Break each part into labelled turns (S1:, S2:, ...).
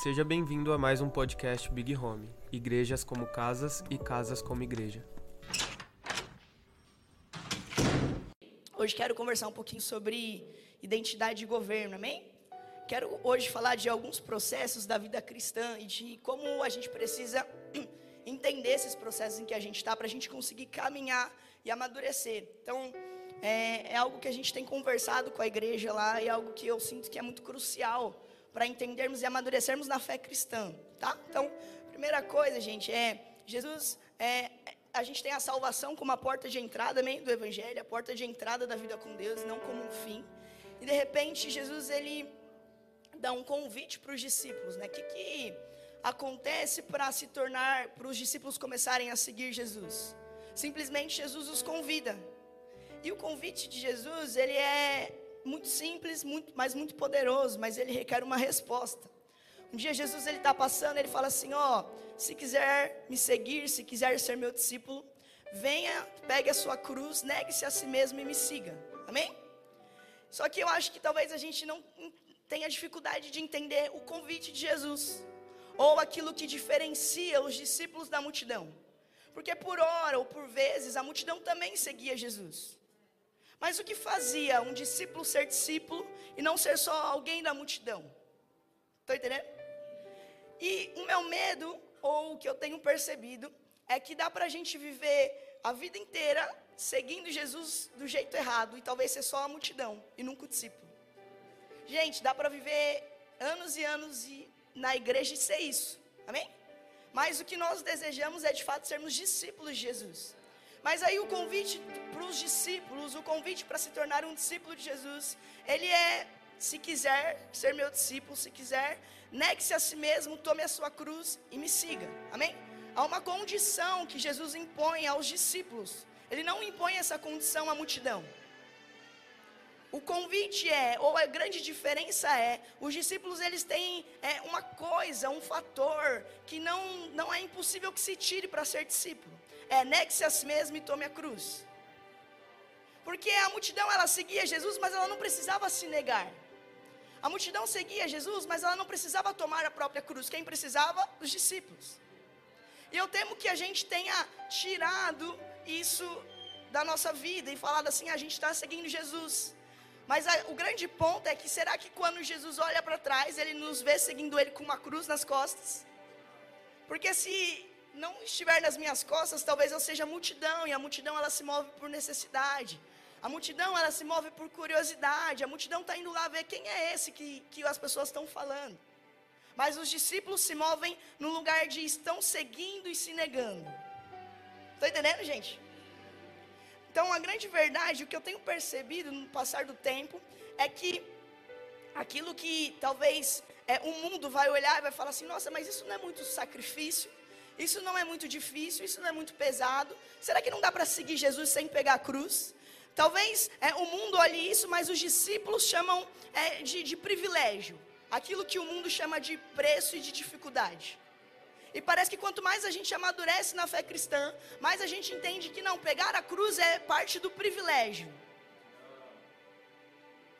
S1: Seja bem-vindo a mais um podcast Big Home. Igrejas como casas e casas como igreja.
S2: Hoje quero conversar um pouquinho sobre identidade de governo, amém? Quero hoje falar de alguns processos da vida cristã e de como a gente precisa entender esses processos em que a gente está para a gente conseguir caminhar e amadurecer. Então, é, é, algo que a gente tem conversado com a igreja lá e é algo que eu sinto que é muito crucial para entendermos e amadurecermos na fé cristã, tá? Então, primeira coisa, gente, é Jesus, é, a gente tem a salvação como a porta de entrada meio do evangelho, a porta de entrada da vida com Deus, não como um fim. E de repente, Jesus ele dá um convite para os discípulos, né? Que, que acontece para se tornar, para os discípulos começarem a seguir Jesus? Simplesmente Jesus os convida. E o convite de Jesus, ele é muito simples, muito, mas muito poderoso, mas ele requer uma resposta. Um dia Jesus ele está passando, ele fala assim, ó, se quiser me seguir, se quiser ser meu discípulo, venha, pegue a sua cruz, negue-se a si mesmo e me siga. Amém? Só que eu acho que talvez a gente não tenha dificuldade de entender o convite de Jesus, ou aquilo que diferencia os discípulos da multidão. Porque por hora ou por vezes a multidão também seguia Jesus. Mas o que fazia um discípulo ser discípulo e não ser só alguém da multidão? Estou entendendo? E o meu medo, ou o que eu tenho percebido, é que dá para a gente viver a vida inteira seguindo Jesus do jeito errado e talvez ser só a multidão e nunca o discípulo. Gente, dá para viver anos e anos e, na igreja e ser isso. Amém? Mas o que nós desejamos é de fato sermos discípulos de Jesus. Mas aí o convite para os discípulos, o convite para se tornar um discípulo de Jesus, ele é: se quiser ser meu discípulo, se quiser, negue-se a si mesmo, tome a sua cruz e me siga. Amém? Há uma condição que Jesus impõe aos discípulos. Ele não impõe essa condição à multidão. O convite é, ou a grande diferença é, os discípulos eles têm é, uma coisa, um fator que não, não é impossível que se tire para ser discípulo é negue-se a si mesmo e tome a cruz. Porque a multidão ela seguia Jesus, mas ela não precisava se negar. A multidão seguia Jesus, mas ela não precisava tomar a própria cruz. Quem precisava? Os discípulos. E eu temo que a gente tenha tirado isso da nossa vida e falado assim: a gente está seguindo Jesus. Mas a, o grande ponto é que será que quando Jesus olha para trás, ele nos vê seguindo ele com uma cruz nas costas? Porque se não estiver nas minhas costas, talvez eu seja multidão, e a multidão ela se move por necessidade. A multidão ela se move por curiosidade. A multidão está indo lá ver quem é esse que, que as pessoas estão falando. Mas os discípulos se movem no lugar de estão seguindo e se negando. Está entendendo, gente? Então, a grande verdade, o que eu tenho percebido no passar do tempo, é que aquilo que talvez é, o mundo vai olhar e vai falar assim: nossa, mas isso não é muito sacrifício, isso não é muito difícil, isso não é muito pesado. Será que não dá para seguir Jesus sem pegar a cruz? Talvez é, o mundo olhe isso, mas os discípulos chamam é, de, de privilégio. Aquilo que o mundo chama de preço e de dificuldade. E parece que quanto mais a gente amadurece na fé cristã, mais a gente entende que não, pegar a cruz é parte do privilégio.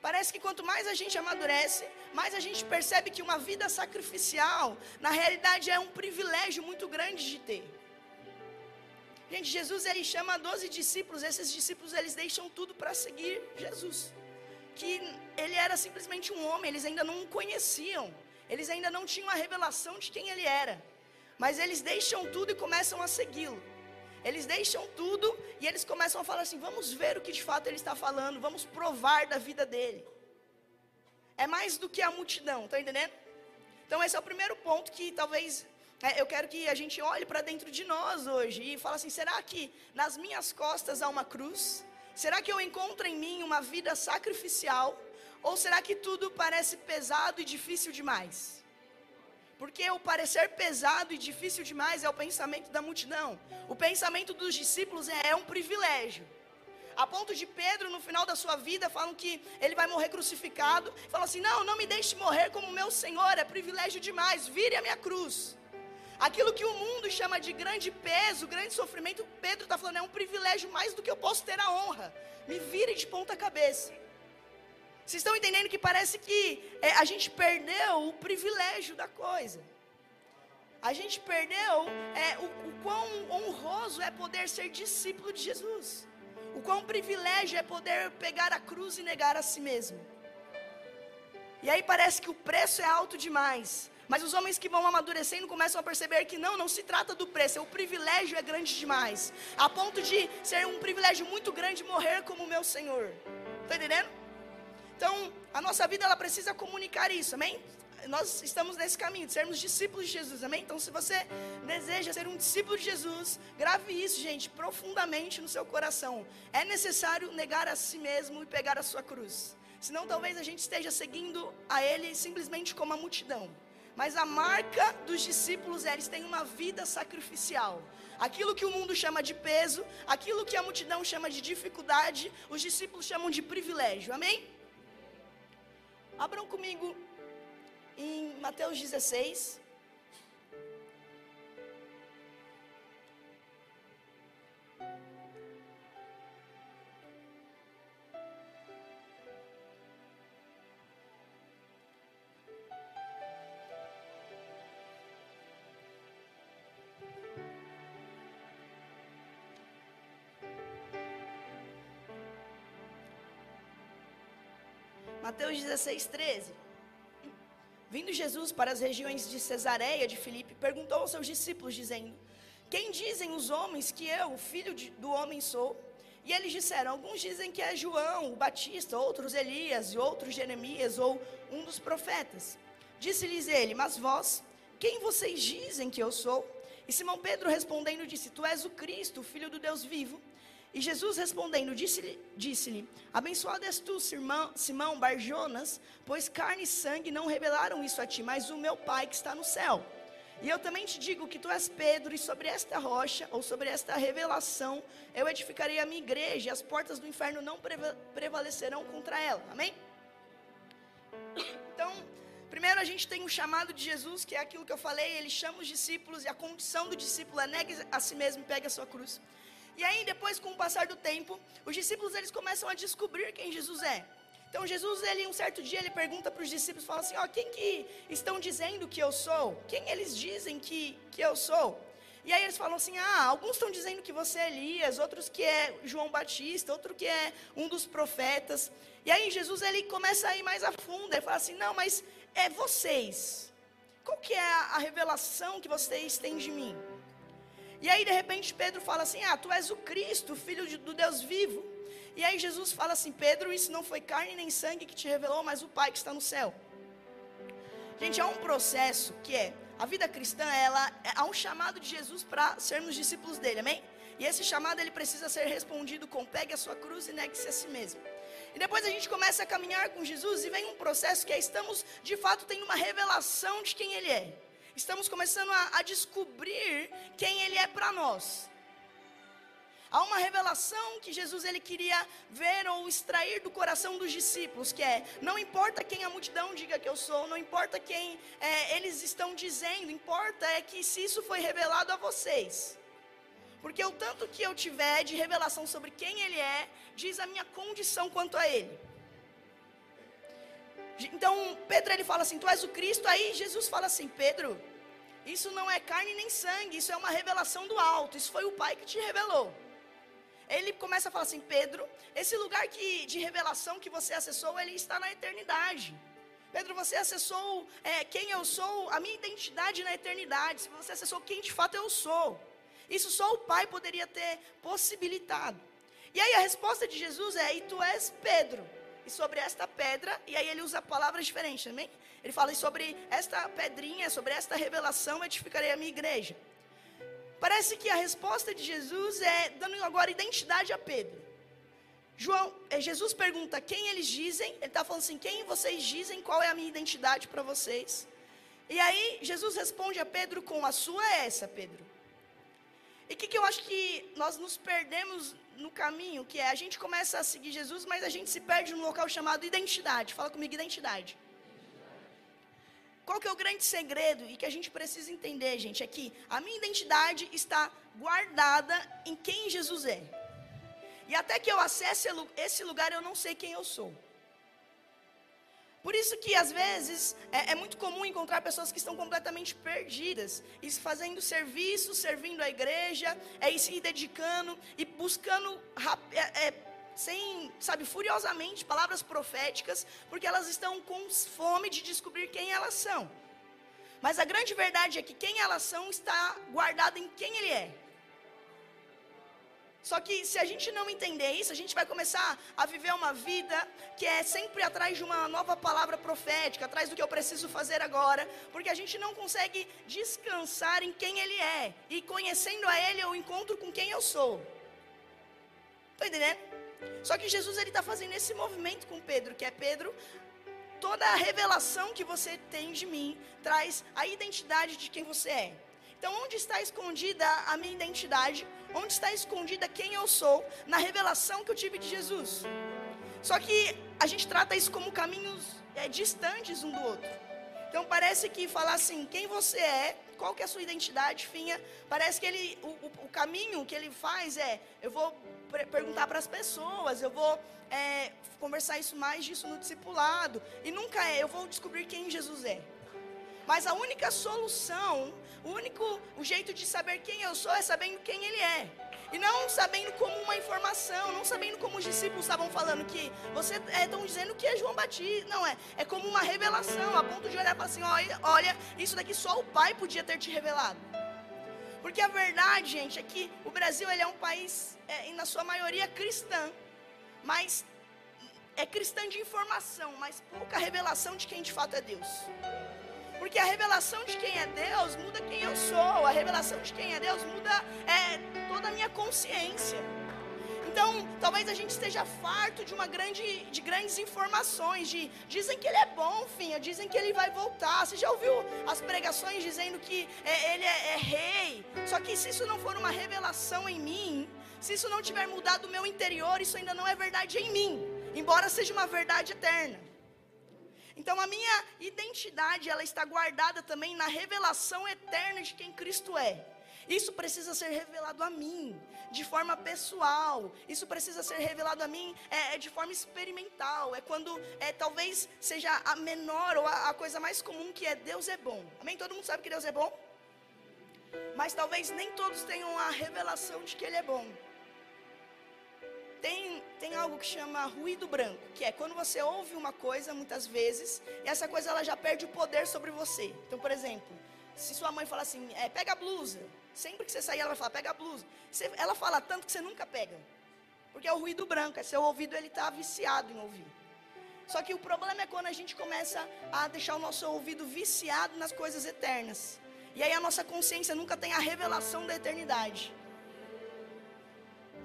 S2: Parece que quanto mais a gente amadurece, mais a gente percebe que uma vida sacrificial, na realidade, é um privilégio muito grande de ter. Gente, Jesus ele chama 12 discípulos, esses discípulos eles deixam tudo para seguir Jesus. Que ele era simplesmente um homem, eles ainda não o conheciam, eles ainda não tinham a revelação de quem ele era. Mas eles deixam tudo e começam a segui-lo. Eles deixam tudo e eles começam a falar assim: vamos ver o que de fato ele está falando, vamos provar da vida dele. É mais do que a multidão, está entendendo? Então, esse é o primeiro ponto que talvez eu quero que a gente olhe para dentro de nós hoje e fale assim: será que nas minhas costas há uma cruz? Será que eu encontro em mim uma vida sacrificial? Ou será que tudo parece pesado e difícil demais? Porque o parecer pesado e difícil demais é o pensamento da multidão. O pensamento dos discípulos é, é um privilégio. A ponto de Pedro, no final da sua vida, falam que ele vai morrer crucificado. Falam assim: não, não me deixe morrer como meu Senhor, é privilégio demais, vire a minha cruz. Aquilo que o mundo chama de grande peso, grande sofrimento, Pedro está falando, é um privilégio mais do que eu posso ter a honra. Me vire de ponta cabeça. Vocês estão entendendo que parece que é, a gente perdeu o privilégio da coisa. A gente perdeu é, o, o quão honroso é poder ser discípulo de Jesus. O quão privilégio é poder pegar a cruz e negar a si mesmo. E aí parece que o preço é alto demais. Mas os homens que vão amadurecendo começam a perceber que não, não se trata do preço, o privilégio é grande demais. A ponto de ser um privilégio muito grande morrer como o meu Senhor. Está entendendo? Então, a nossa vida ela precisa comunicar isso, amém? Nós estamos nesse caminho de sermos discípulos de Jesus, amém? Então, se você deseja ser um discípulo de Jesus, grave isso, gente, profundamente no seu coração. É necessário negar a si mesmo e pegar a sua cruz. Senão, talvez a gente esteja seguindo a Ele simplesmente como a multidão. Mas a marca dos discípulos é eles têm uma vida sacrificial. Aquilo que o mundo chama de peso, aquilo que a multidão chama de dificuldade, os discípulos chamam de privilégio. Amém? Abram comigo em Mateus 16. Mateus 16, 13. Vindo Jesus para as regiões de Cesareia de Filipe, perguntou aos seus discípulos, dizendo: Quem dizem os homens que eu, o filho de, do homem, sou? E eles disseram: Alguns dizem que é João, o Batista, outros Elias, e outros Jeremias, ou um dos profetas. Disse-lhes ele: Mas vós, quem vocês dizem que eu sou? E Simão Pedro respondendo disse: Tu és o Cristo, o filho do Deus vivo. E Jesus respondendo, disse-lhe: disse Abençoado és tu, Simão, Simão Barjonas, pois carne e sangue não revelaram isso a ti, mas o meu Pai que está no céu. E eu também te digo que tu és Pedro, e sobre esta rocha, ou sobre esta revelação, eu edificarei a minha igreja, e as portas do inferno não prevalecerão contra ela. Amém? Então, primeiro a gente tem o um chamado de Jesus, que é aquilo que eu falei, ele chama os discípulos, e a condição do discípulo é negue a si mesmo e pegue a sua cruz. E aí, depois, com o passar do tempo, os discípulos eles começam a descobrir quem Jesus é. Então, Jesus, ele, um certo dia, ele pergunta para os discípulos, fala assim, ó, quem que estão dizendo que eu sou? Quem eles dizem que, que eu sou? E aí eles falam assim, ah, alguns estão dizendo que você é Elias, outros que é João Batista, outro que é um dos profetas. E aí Jesus, ele começa a ir mais a fundo, ele fala assim, não, mas é vocês. Qual que é a revelação que vocês têm de mim? E aí, de repente, Pedro fala assim: Ah, tu és o Cristo, filho de, do Deus vivo. E aí, Jesus fala assim: Pedro, isso não foi carne nem sangue que te revelou, mas o Pai que está no céu. Gente, há um processo que é a vida cristã, ela há um chamado de Jesus para sermos discípulos dele, amém? E esse chamado ele precisa ser respondido com pegue a sua cruz e negue-se a si mesmo. E depois a gente começa a caminhar com Jesus e vem um processo que é estamos de fato tendo uma revelação de quem ele é estamos começando a, a descobrir quem Ele é para nós. Há uma revelação que Jesus ele queria ver ou extrair do coração dos discípulos, que é: não importa quem a multidão diga que eu sou, não importa quem é, eles estão dizendo, importa é que se isso foi revelado a vocês. Porque o tanto que eu tiver de revelação sobre quem Ele é, diz a minha condição quanto a Ele. Então, Pedro ele fala assim: Tu és o Cristo. Aí Jesus fala assim: Pedro, isso não é carne nem sangue, isso é uma revelação do alto. Isso foi o Pai que te revelou. Ele começa a falar assim: Pedro, esse lugar que, de revelação que você acessou, ele está na eternidade. Pedro, você acessou é, quem eu sou, a minha identidade na eternidade. Se você acessou quem de fato eu sou. Isso só o Pai poderia ter possibilitado. E aí a resposta de Jesus é: E tu és Pedro e sobre esta pedra, e aí ele usa palavras diferentes também. Ele fala sobre esta pedrinha, sobre esta revelação, edificarei a minha igreja. Parece que a resposta de Jesus é dando agora identidade a Pedro. João, é, Jesus pergunta quem eles dizem, ele está falando assim: quem vocês dizem, qual é a minha identidade para vocês? E aí Jesus responde a Pedro com: a sua é essa, Pedro. E o que, que eu acho que nós nos perdemos no caminho, que é a gente começa a seguir Jesus, mas a gente se perde num local chamado identidade. Fala comigo, identidade. Qual que é o grande segredo e que a gente precisa entender, gente, é que a minha identidade está guardada em quem Jesus é. E até que eu acesse esse lugar, eu não sei quem eu sou. Por isso que às vezes é, é, muito comum encontrar pessoas que estão completamente perdidas, e fazendo serviço, servindo a igreja, é, e se dedicando e buscando é, é, sem, sabe, furiosamente palavras proféticas, porque elas estão com fome de descobrir quem elas são. Mas a grande verdade é que quem elas são está guardado em quem ele é. Só que se a gente não entender isso, a gente vai começar a viver uma vida que é sempre atrás de uma nova palavra profética, atrás do que eu preciso fazer agora, porque a gente não consegue descansar em quem Ele é. E conhecendo a Ele, eu encontro com quem eu sou. Está entendendo? Só que Jesus ele está fazendo esse movimento com Pedro, que é Pedro, toda a revelação que você tem de mim traz a identidade de quem você é. Então, onde está escondida a minha identidade? Onde está escondida quem eu sou na revelação que eu tive de Jesus? Só que a gente trata isso como caminhos é, distantes um do outro. Então parece que falar assim, quem você é, qual que é a sua identidade, finha, parece que ele, o, o, o caminho que ele faz é, eu vou perguntar para as pessoas, eu vou é, conversar isso mais disso no discipulado, e nunca é, eu vou descobrir quem Jesus é. Mas a única solução, o único o jeito de saber quem eu sou é sabendo quem ele é. E não sabendo como uma informação, não sabendo como os discípulos estavam falando que você estão é, dizendo que é João Batista. Não é, é como uma revelação, a ponto de olhar para assim, olha, olha, isso daqui só o Pai podia ter te revelado. Porque a verdade, gente, é que o Brasil ele é um país, é, na sua maioria, cristã. Mas é cristã de informação, mas pouca revelação de quem de fato é Deus. Porque a revelação de quem é Deus muda quem eu sou. A revelação de quem é Deus muda é, toda a minha consciência. Então, talvez a gente esteja farto de uma grande, de grandes informações, de dizem que ele é bom, filha, dizem que ele vai voltar. Você já ouviu as pregações dizendo que é, ele é, é rei? Só que se isso não for uma revelação em mim, se isso não tiver mudado o meu interior, isso ainda não é verdade em mim, embora seja uma verdade eterna. Então a minha identidade, ela está guardada também na revelação eterna de quem Cristo é. Isso precisa ser revelado a mim, de forma pessoal. Isso precisa ser revelado a mim é, é de forma experimental. É quando é, talvez seja a menor ou a, a coisa mais comum que é Deus é bom. Amém? Todo mundo sabe que Deus é bom? Mas talvez nem todos tenham a revelação de que Ele é bom tem, tem algo que chama ruído branco, que é quando você ouve uma coisa muitas vezes, e essa coisa ela já perde o poder sobre você. Então, por exemplo, se sua mãe fala assim, é, pega a blusa, sempre que você sair ela vai falar, pega a blusa. Você, ela fala tanto que você nunca pega, porque é o ruído branco, é seu ouvido ele está viciado em ouvir. Só que o problema é quando a gente começa a deixar o nosso ouvido viciado nas coisas eternas. E aí a nossa consciência nunca tem a revelação da eternidade.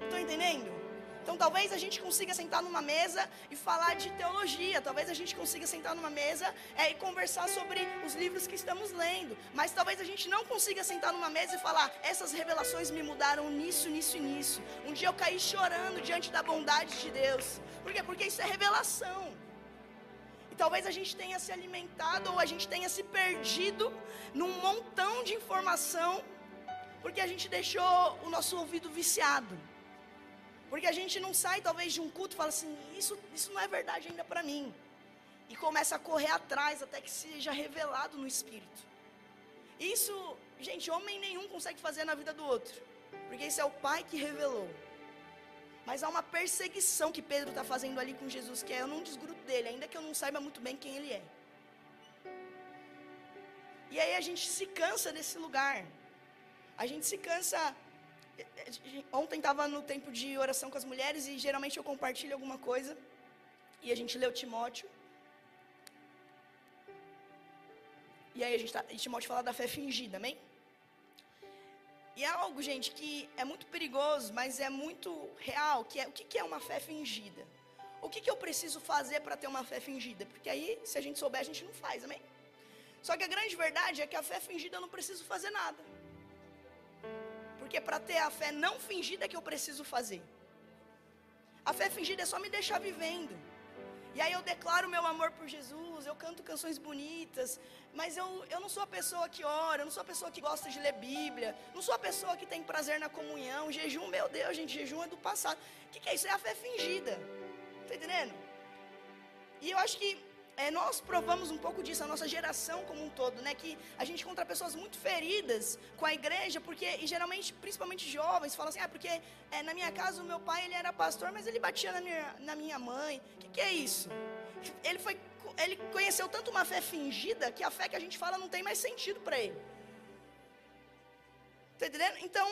S2: Estão entendendo? Então talvez a gente consiga sentar numa mesa e falar de teologia, talvez a gente consiga sentar numa mesa é, e conversar sobre os livros que estamos lendo, mas talvez a gente não consiga sentar numa mesa e falar: essas revelações me mudaram nisso, nisso e nisso. Um dia eu caí chorando diante da bondade de Deus. Por quê? Porque isso é revelação. E talvez a gente tenha se alimentado ou a gente tenha se perdido num montão de informação, porque a gente deixou o nosso ouvido viciado. Porque a gente não sai talvez de um culto e fala assim, isso, isso não é verdade ainda para mim. E começa a correr atrás até que seja revelado no Espírito. Isso, gente, homem nenhum consegue fazer na vida do outro. Porque isso é o Pai que revelou. Mas há uma perseguição que Pedro está fazendo ali com Jesus, que é eu não desgrudo dele, ainda que eu não saiba muito bem quem ele é. E aí a gente se cansa desse lugar. A gente se cansa Ontem estava no tempo de oração com as mulheres e geralmente eu compartilho alguma coisa. E a gente leu Timóteo. E aí a gente tá, e Timóteo fala da fé fingida, amém? E é algo, gente, que é muito perigoso, mas é muito real, que é o que, que é uma fé fingida? O que, que eu preciso fazer para ter uma fé fingida? Porque aí, se a gente souber, a gente não faz, amém? Só que a grande verdade é que a fé fingida eu não preciso fazer nada. Porque para ter a fé não fingida é que eu preciso fazer. A fé fingida é só me deixar vivendo. E aí eu declaro meu amor por Jesus, eu canto canções bonitas, mas eu, eu não sou a pessoa que ora, eu não sou a pessoa que gosta de ler Bíblia, não sou a pessoa que tem prazer na comunhão, jejum, meu Deus, gente, jejum é do passado. O que, que é isso? É a fé fingida. Tá entendendo? E eu acho que é, nós provamos um pouco disso, a nossa geração como um todo, né? Que a gente encontra pessoas muito feridas com a igreja, porque, e geralmente, principalmente jovens, falam assim, ah, porque é, na minha casa o meu pai ele era pastor, mas ele batia na minha, na minha mãe. O que, que é isso? Ele foi, ele conheceu tanto uma fé fingida que a fé que a gente fala não tem mais sentido para ele. Tá entendendo? Então,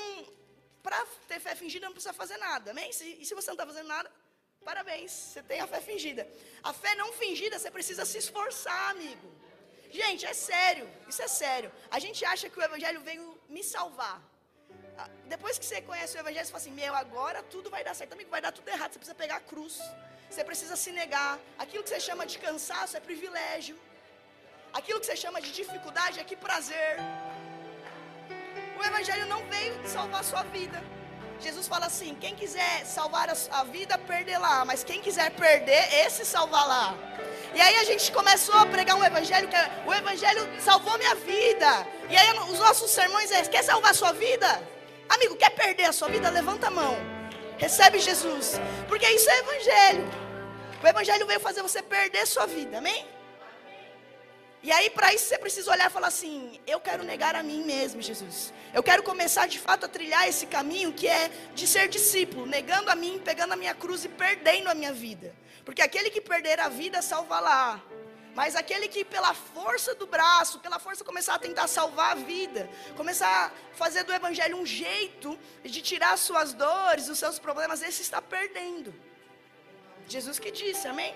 S2: para ter fé fingida não precisa fazer nada, amém? E se você não está fazendo nada, Parabéns, você tem a fé fingida. A fé não fingida, você precisa se esforçar, amigo. Gente, é sério, isso é sério. A gente acha que o Evangelho veio me salvar. Ah, depois que você conhece o Evangelho, você fala assim: Meu, agora tudo vai dar certo. Amigo, vai dar tudo errado. Você precisa pegar a cruz. Você precisa se negar. Aquilo que você chama de cansaço é privilégio. Aquilo que você chama de dificuldade é que prazer. O Evangelho não veio salvar a sua vida. Jesus fala assim: quem quiser salvar a, vida, perder lá. Mas quem quiser perder, esse salvar lá. E aí a gente começou a pregar um evangelho que é, o evangelho salvou minha vida. E aí os nossos sermões é: quer salvar a sua vida? Amigo, quer perder a sua vida? Levanta a mão. Recebe Jesus. Porque isso é evangelho. O evangelho veio fazer você perder a sua vida. Amém? E aí, para isso, você precisa olhar e falar assim: eu quero negar a mim mesmo, Jesus. Eu quero começar de fato a trilhar esse caminho que é de ser discípulo, negando a mim, pegando a minha cruz e perdendo a minha vida. Porque aquele que perder a vida, salva lá. Mas aquele que pela força do braço, pela força começar a tentar salvar a vida, começar a fazer do evangelho um jeito de tirar as suas dores, os seus problemas, esse está perdendo. Jesus que disse, amém?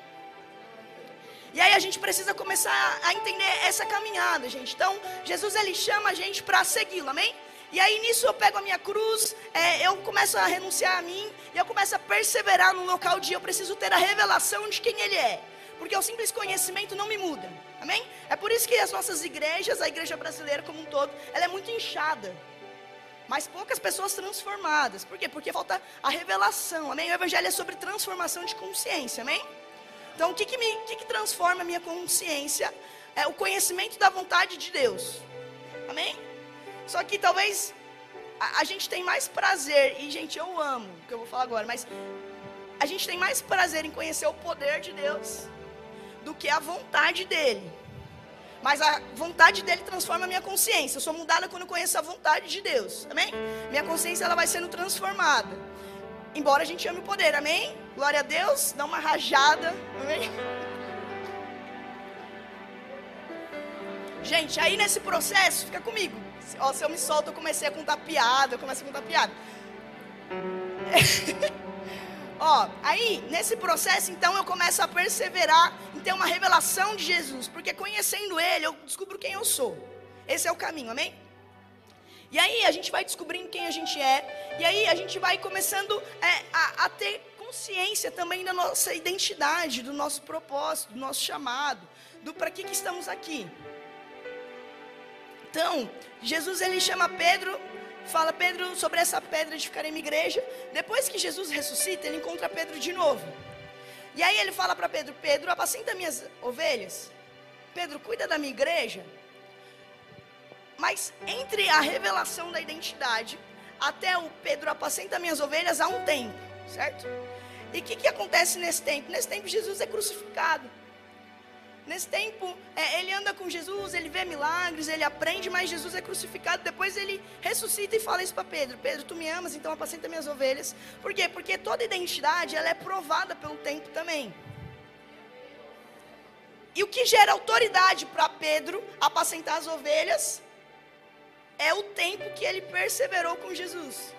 S2: E aí a gente precisa começar a entender essa caminhada, gente. Então, Jesus ele chama a gente para segui-lo, amém? E aí nisso eu pego a minha cruz, é, eu começo a renunciar a mim, e eu começo a perseverar no local de eu preciso ter a revelação de quem Ele é. Porque o simples conhecimento não me muda, amém? É por isso que as nossas igrejas, a igreja brasileira como um todo, ela é muito inchada. Mas poucas pessoas transformadas. Por quê? Porque falta a revelação, amém? O evangelho é sobre transformação de consciência, amém? Então, o que, que, me, que, que transforma a minha consciência? É o conhecimento da vontade de Deus. Amém? Só que talvez a, a, gente tem mais prazer, e gente, eu amo o que eu vou falar agora, mas a gente tem mais prazer em conhecer o poder de Deus do que a vontade dele. Mas a vontade dele transforma a minha consciência. Eu sou mudada quando eu conheço a vontade de Deus. Amém? Minha consciência ela vai sendo transformada. Embora a gente ame o poder, amém? Glória a Deus, dá uma rajada, amém? Gente, aí nesse processo, fica comigo. Ó, se eu me solto, eu comecei a contar piada, eu comecei a contar piada. Ó, aí, nesse processo, então, eu começo a perseverar em ter uma revelação de Jesus, porque conhecendo Ele, eu descubro quem eu sou. Esse é o caminho, amém? E aí a gente vai descobrindo quem a gente é. E aí a gente vai começando é, a, a ter consciência também da nossa identidade, do nosso propósito, do nosso chamado, do para que, que estamos aqui. Então, Jesus ele chama Pedro, fala Pedro sobre essa pedra de ficar em igreja. Depois que Jesus ressuscita, ele encontra Pedro de novo. E aí ele fala para Pedro: Pedro, apacenta minhas ovelhas. Pedro, cuida da minha igreja. Mas entre a revelação da identidade até o Pedro apacenta minhas ovelhas há um tempo, certo? E o que, que acontece nesse tempo? Nesse tempo Jesus é crucificado. Nesse tempo, é, ele anda com Jesus, ele vê milagres, ele aprende, mas Jesus é crucificado. Depois ele ressuscita e fala isso para Pedro: Pedro, tu me amas, então apacenta minhas ovelhas. Por quê? Porque toda identidade ela é provada pelo tempo também. E o que gera autoridade para Pedro apacentar as ovelhas é o tempo que ele perseverou com Jesus.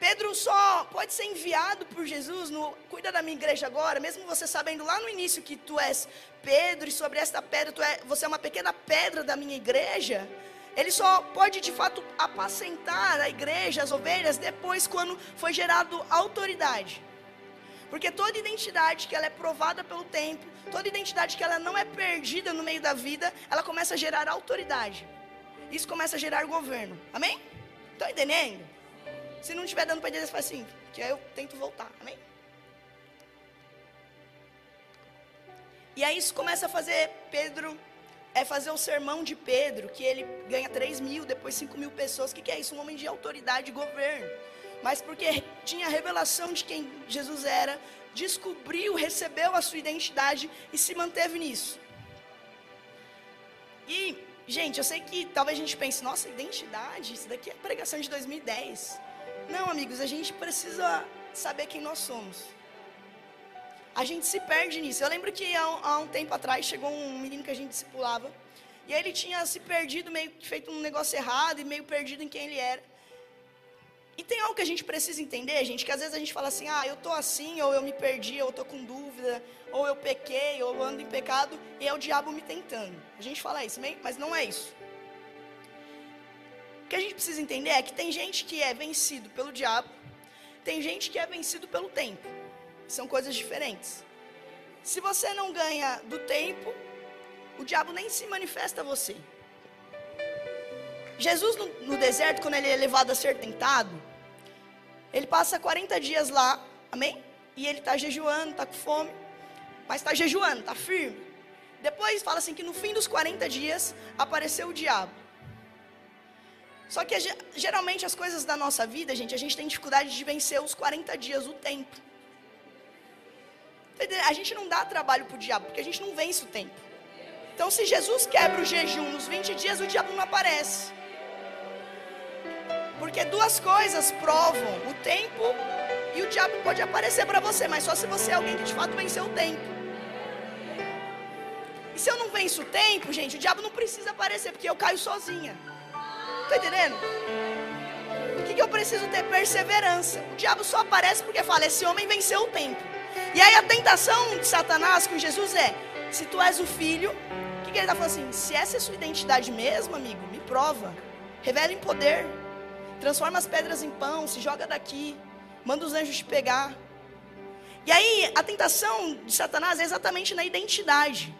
S2: Pedro só pode ser enviado por Jesus no cuida da minha igreja agora, mesmo você sabendo lá no início que tu és Pedro e sobre esta pedra tu é, você é uma pequena pedra da minha igreja. Ele só pode de fato apacentar a igreja, as ovelhas depois quando foi gerado autoridade. Porque toda identidade que ela é provada pelo tempo, toda identidade que ela não é perdida no meio da vida, ela começa a gerar autoridade isso começa a gerar governo. Amém? Estão entendendo? Se não estiver dando para entender, você faz assim, que aí eu tento voltar. Amém? E aí isso começa a fazer Pedro, é fazer o sermão de Pedro, que ele ganha 3 mil, depois 5 mil pessoas. O que, que é isso? Um homem de autoridade e governo. mas porque tinha revelação de quem Jesus era, descobriu, recebeu a sua identidade e se manteve nisso. E, gente, eu sei que talvez a gente pense, nossa, identidade, isso daqui é pregação de 2010. Não, amigos, a gente precisa saber quem nós somos. A gente se perde nisso. Eu lembro que há, um tempo atrás chegou um menino que a gente discipulava. E ele tinha se perdido, meio que feito um negócio errado e meio perdido em quem ele era. E tem algo que a gente precisa entender, gente, que às vezes a gente fala assim, ah, eu tô assim, ou eu me perdi, ou eu tô com dúvida, ou eu pequei, ou eu ando em pecado, e é o diabo me tentando. A gente fala isso, mas não é isso. Que a gente precisa entender é que tem gente que é vencido pelo diabo, tem gente que é vencido pelo tempo. São coisas diferentes. Se você não ganha do tempo, o diabo nem se manifesta a você. Jesus no, no, deserto, quando ele é levado a ser tentado, ele passa 40 dias lá, amém? E ele está jejuando, está com fome, mas está jejuando, está firme. Depois fala assim que no fim dos 40 dias apareceu o diabo. Só que geralmente as coisas da nossa vida, gente, a gente tem dificuldade de vencer os 40 dias, o tempo. A gente não dá trabalho para o diabo, porque a gente não vence o tempo. Então, se Jesus quebra o jejum nos 20 dias, o diabo não aparece. Porque duas coisas provam o tempo e o diabo pode aparecer para você, mas só se você é alguém que de fato venceu o tempo. E se eu não venço o tempo, gente, o diabo não precisa aparecer, porque eu caio sozinha. Tá entendendo? O que, que eu preciso ter? Perseverança. O diabo só aparece porque fala: esse homem venceu o tempo. E aí a tentação de Satanás com Jesus é: se tu és o filho, que, que ele está falando assim? Se essa é sua identidade mesmo, amigo, me prova. Revela em poder. Transforma as pedras em pão, se joga daqui. Manda os anjos te pegar. E aí, a tentação de Satanás é exatamente na identidade.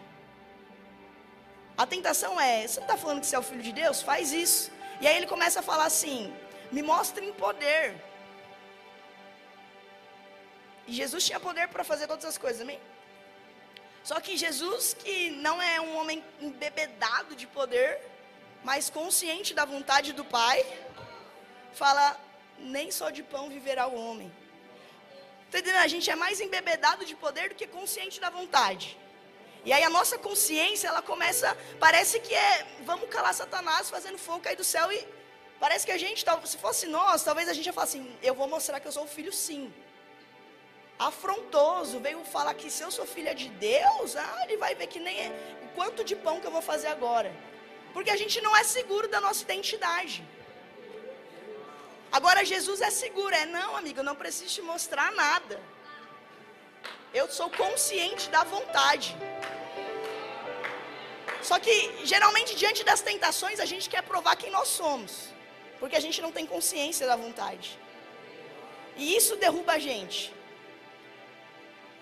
S2: A tentação é: você não está falando que você é o filho de Deus? Faz isso. E aí ele começa a falar assim: me mostre em poder. E Jesus tinha poder para fazer todas as coisas, amém? Só que Jesus, que não é um homem embebedado de poder, mas consciente da vontade do Pai, fala: nem só de pão viverá o homem. Tá entendendo? A gente é mais embebedado de poder do que consciente da vontade. E aí a nossa consciência, ela começa, parece que é, vamos calar Satanás fazendo fogo cair do céu e parece que a gente, se fosse nós, talvez a gente ia falar assim, eu vou mostrar que eu sou filho sim afrontoso, veio falar que se eu sou filha de Deus, ah, ele vai ver que nem é, o quanto de pão que eu vou fazer agora. Porque a gente não é seguro da nossa identidade. Agora Jesus é seguro, é não, amigo, eu não preciso te mostrar nada. Eu sou consciente da vontade. Só que geralmente diante das tentações a gente quer provar quem nós somos, porque a gente não tem consciência da vontade. E isso derruba a gente.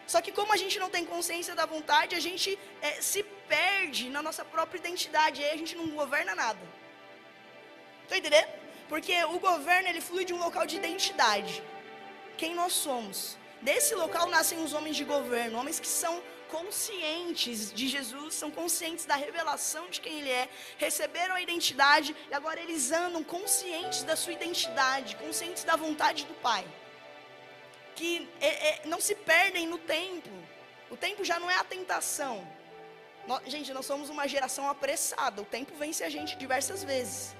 S2: Só que como a gente não tem consciência da vontade, a gente é, se perde na nossa própria identidade. E aí a gente não governa nada. Tá entendendo? Porque o governo ele flui de um local de identidade. Quem nós somos. Desse local nascem os homens de governo, homens que são conscientes de Jesus, são conscientes da revelação de quem Ele é, receberam a identidade e agora eles andam conscientes da sua identidade, conscientes da vontade do Pai que é, é, não se perdem no tempo. O tempo já não é a tentação. Nós, gente, nós somos uma geração apressada. O tempo vence a gente diversas vezes.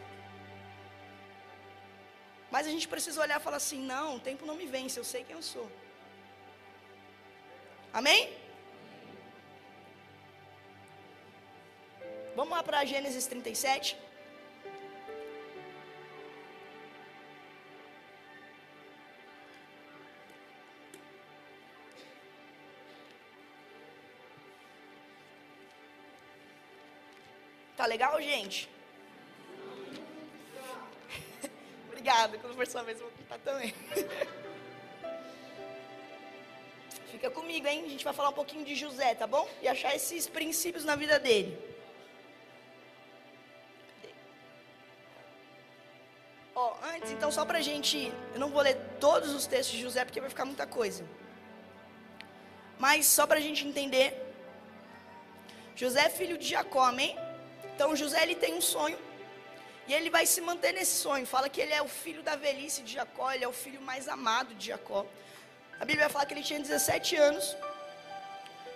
S2: Mas a gente precisa olhar e falar assim: não, o tempo não me vence, eu sei quem eu sou. Amém? Vamos lá para Gênesis 37. Tá legal, gente? Obrigada, quando for sua vez eu vou contar também. Fica comigo, hein? A gente vai falar um pouquinho de José, tá bom? E achar esses princípios na vida dele. Antes, então, só pra gente. Eu não vou ler todos os textos de José porque vai ficar muita coisa. Mas só pra gente entender. José é filho de Jacó, amém? Então José ele tem um sonho. E ele vai se manter nesse sonho. Fala que ele é o filho da velhice de Jacó, ele é o filho mais amado de Jacó. A Bíblia vai falar que ele tinha 17 anos.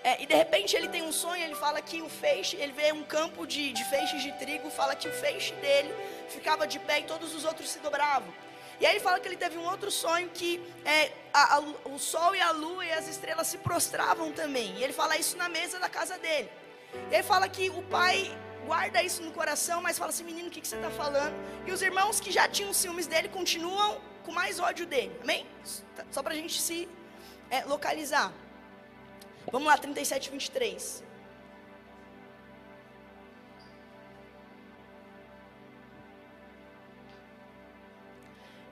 S2: É, e de repente ele tem um sonho, ele fala que o feixe, ele vê um campo de, de feixes de trigo, fala que o feixe dele ficava de pé e todos os outros se dobravam. E aí ele fala que ele teve um outro sonho que é, a, a, o sol e a lua e as estrelas se prostravam também. E ele fala isso na mesa da casa dele. E ele fala que o pai guarda isso no coração, mas fala assim, menino, o que, que você está falando? E os irmãos que já tinham ciúmes dele continuam com mais ódio dele. Amém? Só para a gente se é, localizar. Vamos lá, 37, 23.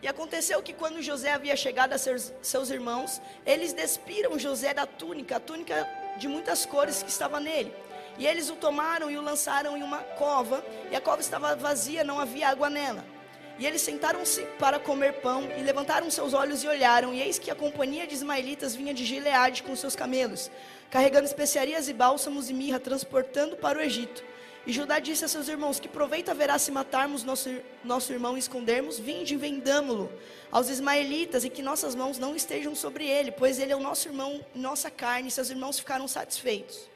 S2: E aconteceu que quando José havia chegado a seus, irmãos, eles despiram José da túnica, a túnica de muitas cores que estava nele. E eles o tomaram e o lançaram em uma cova, e a cova estava vazia, não havia água nela. E eles sentaram-se para comer pão e levantaram seus olhos e olharam, e eis que a companhia de ismaelitas vinha de Gileade com seus camelos, carregando especiarias e bálsamos e mirra, transportando para o Egito. E Judá disse a seus irmãos: Que proveito haverá se matarmos nosso, nosso irmão e escondermos? Vinde e vendamo-lo aos ismaelitas, e que nossas mãos não estejam sobre ele, pois ele é o nosso irmão, nossa carne, e seus irmãos ficaram satisfeitos.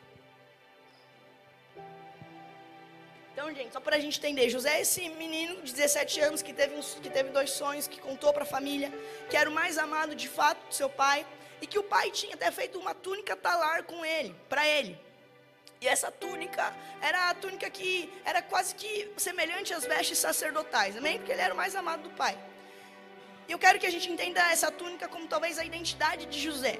S2: Então, gente, só para a gente entender, José é esse menino de 17 anos que teve, uns, que teve dois sonhos, que contou para a família, que era o mais amado de fato do seu pai, e que o pai tinha até feito uma túnica talar com ele, para ele. E essa túnica era a túnica que era quase que semelhante às vestes sacerdotais, amém? Porque ele era o mais amado do pai. E eu quero que a gente entenda essa túnica como talvez a identidade de José.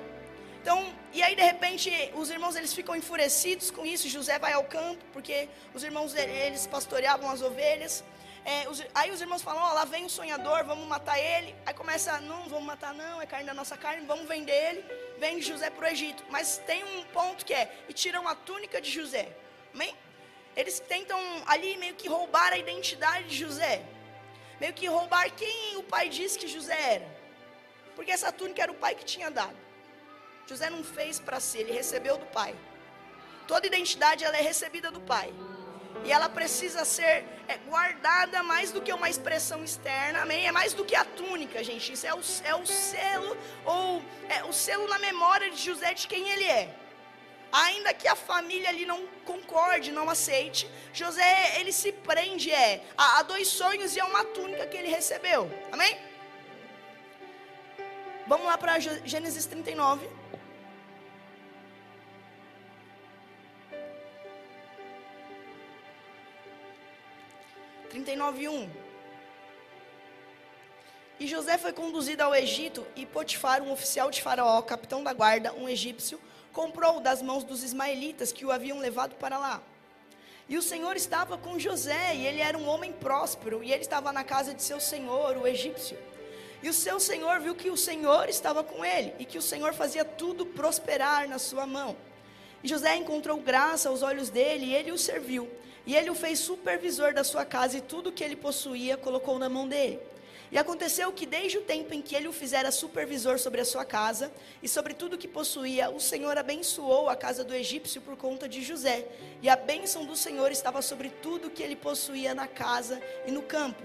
S2: Então, e aí de repente os irmãos eles ficam enfurecidos com isso. José vai ao campo porque os irmãos eles pastoreavam as ovelhas. É, os, aí os irmãos falam: Ó, lá vem o sonhador, vamos matar ele. Aí começa: Não, vamos matar, não, é carne da nossa carne, vamos vender ele. Vende José para o Egito. Mas tem um ponto que é: e tiram a túnica de José. Amém? Eles tentam ali meio que roubar a identidade de José. Meio que roubar quem o pai disse que José era. Porque essa túnica era o pai que tinha dado. José não fez para si, ele recebeu do pai. Toda identidade ela é recebida do pai. E ela precisa ser é, guardada mais do que uma expressão externa, amém? É mais do que a túnica, gente. Isso é o, é o selo, ou é o selo na memória de José de quem ele é. Ainda que a família ali não concorde, não aceite, José, ele se prende é, a, a dois sonhos e a uma túnica que ele recebeu, amém? Vamos lá para Gênesis 39. 39:1. E José foi conduzido ao Egito e Potifar, um oficial de Faraó, capitão da guarda, um egípcio, comprou das mãos dos ismaelitas que o haviam levado para lá. E o Senhor estava com José, e ele era um homem próspero, e ele estava na casa de seu senhor, o egípcio. E o seu senhor viu que o Senhor estava com ele, e que o Senhor fazia tudo prosperar na sua mão. E José encontrou graça aos olhos dele, e ele o serviu. E ele o fez supervisor da sua casa e tudo que ele possuía colocou na mão dele. E aconteceu que desde o tempo em que ele o fizera supervisor sobre a sua casa e sobre tudo que possuía, o Senhor abençoou a casa do egípcio por conta de José. E a bênção do Senhor estava sobre tudo que ele possuía na casa e no campo.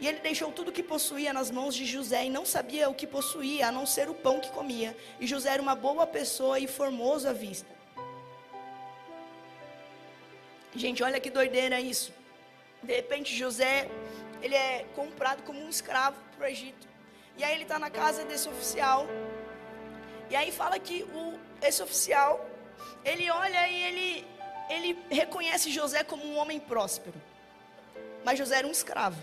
S2: E ele deixou tudo que possuía nas mãos de José e não sabia o que possuía, a não ser o pão que comia. E José era uma boa pessoa e formoso à vista. Gente, olha que doideira isso. De repente, José, ele é comprado como um escravo para o Egito. E aí ele está na casa desse oficial. E aí fala que o, esse oficial, ele olha e ele, ele reconhece José como um homem próspero. Mas José era um escravo.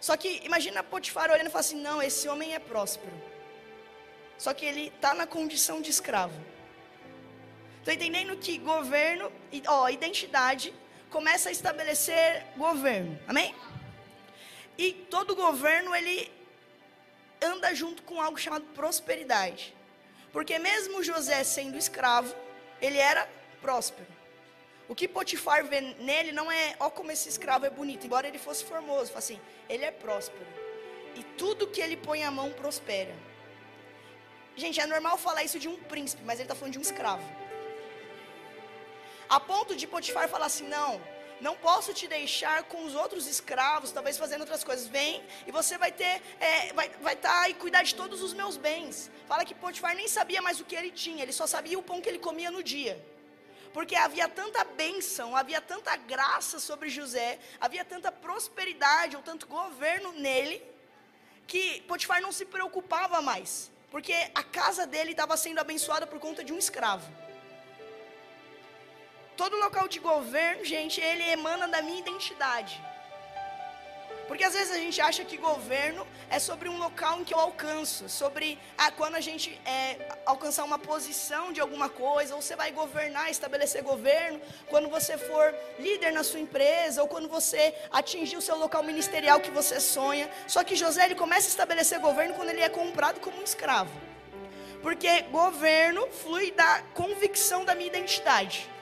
S2: Só que imagina Potifar olhando e falando assim: não, esse homem é próspero. Só que ele está na condição de escravo. Estou entendendo que governo, ó, identidade, começa a estabelecer governo. Amém? E todo governo, ele anda junto com algo chamado prosperidade. Porque mesmo José sendo escravo, ele era próspero. O que Potifar vê nele não é, ó como esse escravo é bonito, embora ele fosse formoso, assim, ele é próspero. E tudo que ele põe a mão prospera. Gente, é normal falar isso de um príncipe, mas ele está falando de um escravo. A ponto de Potifar falar assim: não, Não posso te deixar com os outros escravos, talvez fazendo outras coisas. Vem e você vai ter, é, vai estar vai tá e cuidar de todos os meus bens. Fala que Potifar nem sabia mais o que ele tinha, ele só sabia o pão que ele comia no dia. Porque havia tanta bênção, havia tanta graça sobre José, havia tanta prosperidade ou tanto governo nele, que Potifar não se preocupava mais. Porque a casa dele estava sendo abençoada por conta de um escravo. Todo local de governo, gente, ele emana da minha identidade. Porque às vezes a gente acha que governo é sobre um local em que eu alcanço, sobre ah, quando a gente é, alcançar uma posição de alguma coisa, ou você vai governar, estabelecer governo, quando você for líder na sua empresa, ou quando você atingir o seu local ministerial que você sonha. Só que José ele começa a estabelecer governo quando ele é comprado como um escravo. Porque governo flui da convicção da minha identidade.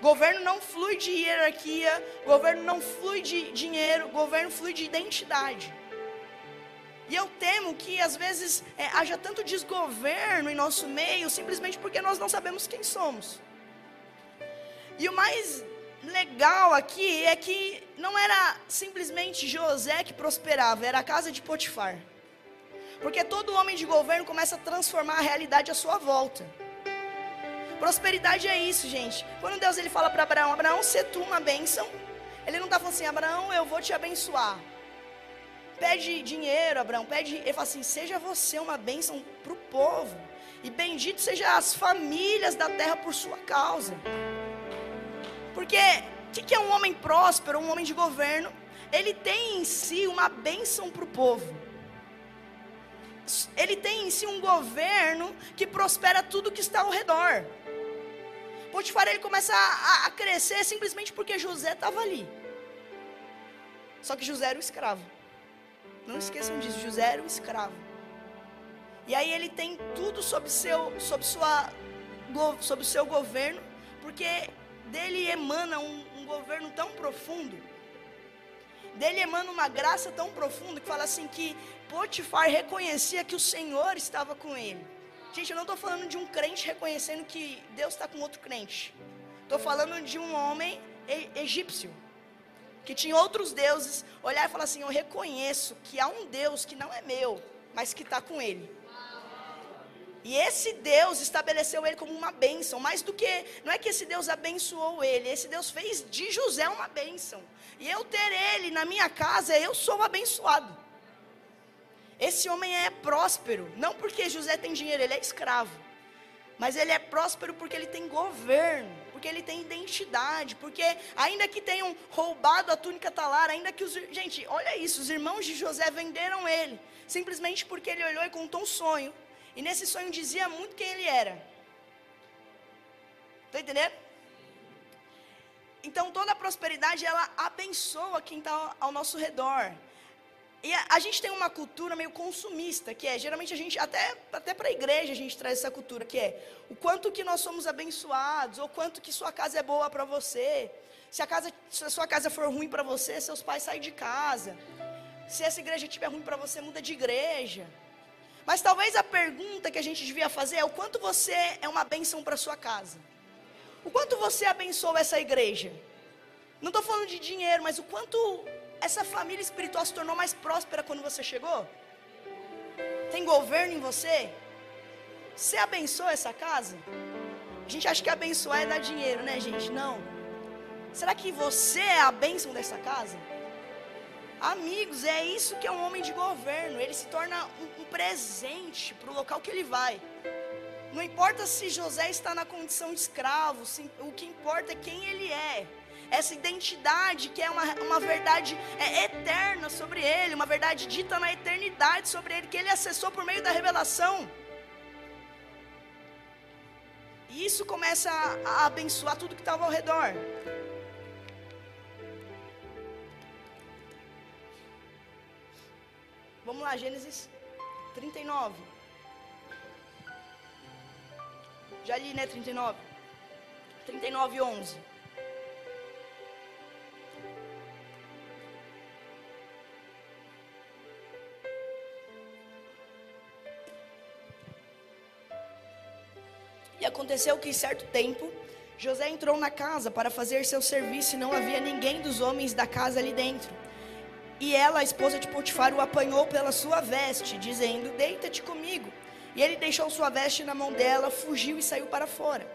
S2: Governo não flui de hierarquia, governo não flui de dinheiro, governo flui de identidade. E eu temo que às vezes é, haja tanto desgoverno em nosso meio, simplesmente porque nós não sabemos quem somos. E o mais legal aqui é que não era simplesmente José que prosperava, era a casa de Potifar. Porque todo homem de governo começa a transformar a realidade à sua volta. Prosperidade é isso, gente. Quando Deus ele fala para Abraão, Abraão, se tu uma bênção, ele não está falando assim, Abraão, eu vou te abençoar. Pede dinheiro, Abraão, pede, ele fala assim, seja você uma bênção para o povo. E bendito seja as famílias da terra por sua causa. Porque o que, que é um homem próspero, um homem de governo? Ele tem em si uma bênção para o povo ele tem em si um governo que prospera tudo que está ao redor. Potifar ele começa a, a crescer simplesmente porque José estava ali. Só que José era o escravo. Não esqueçam disso, José era o escravo. E aí ele tem tudo sob seu, sob sua, sob o seu governo, porque dele emana um, um governo tão profundo, dele emana uma graça tão profunda que fala assim que Potifar reconhecia que o Senhor estava com ele. Gente, eu não estou falando de um crente reconhecendo que Deus está com outro crente. Estou falando de um homem egípcio que tinha outros deuses, olhar e falar assim: Eu reconheço que há um Deus que não é meu, mas que está com ele. E esse Deus estabeleceu ele como uma bênção, mais do que, não é que esse Deus abençoou ele, esse Deus fez de José uma bênção. E eu ter ele na minha casa, eu sou abençoado. Esse homem é próspero, não porque José tem dinheiro, ele é escravo. Mas ele é próspero porque ele tem governo, porque ele tem identidade, porque ainda que tenham roubado a túnica talar, ainda que os. Gente, olha isso, os irmãos de José venderam ele, simplesmente porque ele olhou e contou um sonho. E nesse sonho dizia muito quem ele era. Está entendendo? Então toda a prosperidade ela abençoa quem está ao nosso redor. E a, a, gente tem uma cultura meio consumista, que é, geralmente a gente, até, até para a igreja a gente traz essa cultura, que é o quanto que nós somos abençoados, ou quanto que sua casa é boa para você. Se a, casa, se a sua casa for ruim para você, seus pais saem de casa. Se essa igreja estiver ruim para você, muda de igreja. Mas talvez a pergunta que a gente devia fazer é o quanto você é uma bênção para sua casa. O quanto você abençoa essa igreja. Não estou falando de dinheiro, mas o quanto essa família espiritual se tornou mais próspera quando você chegou? Tem governo em você? Você abençoa essa casa? A gente acha que abençoar é dar dinheiro, né, gente? Não. Será que você é a bênção dessa casa? Amigos, é isso que é um homem de governo. Ele se torna um, um presente para o local que ele vai. Não importa se José está na condição de escravo, o que importa é quem ele é essa identidade que é uma, uma verdade é, eterna sobre ele, uma verdade dita na eternidade sobre ele, que ele acessou por meio da revelação. E isso começa a, a abençoar tudo que estava ao redor. Vamos lá, Gênesis 39. Já li, né? 39. 39, 11. Aconteceu que, em certo tempo, José entrou na casa para fazer seu serviço e não havia ninguém dos homens da casa ali dentro. E ela, a esposa de Potifar, o apanhou pela sua veste, dizendo: Deita-te comigo. E ele deixou sua veste na mão dela, fugiu e saiu para fora.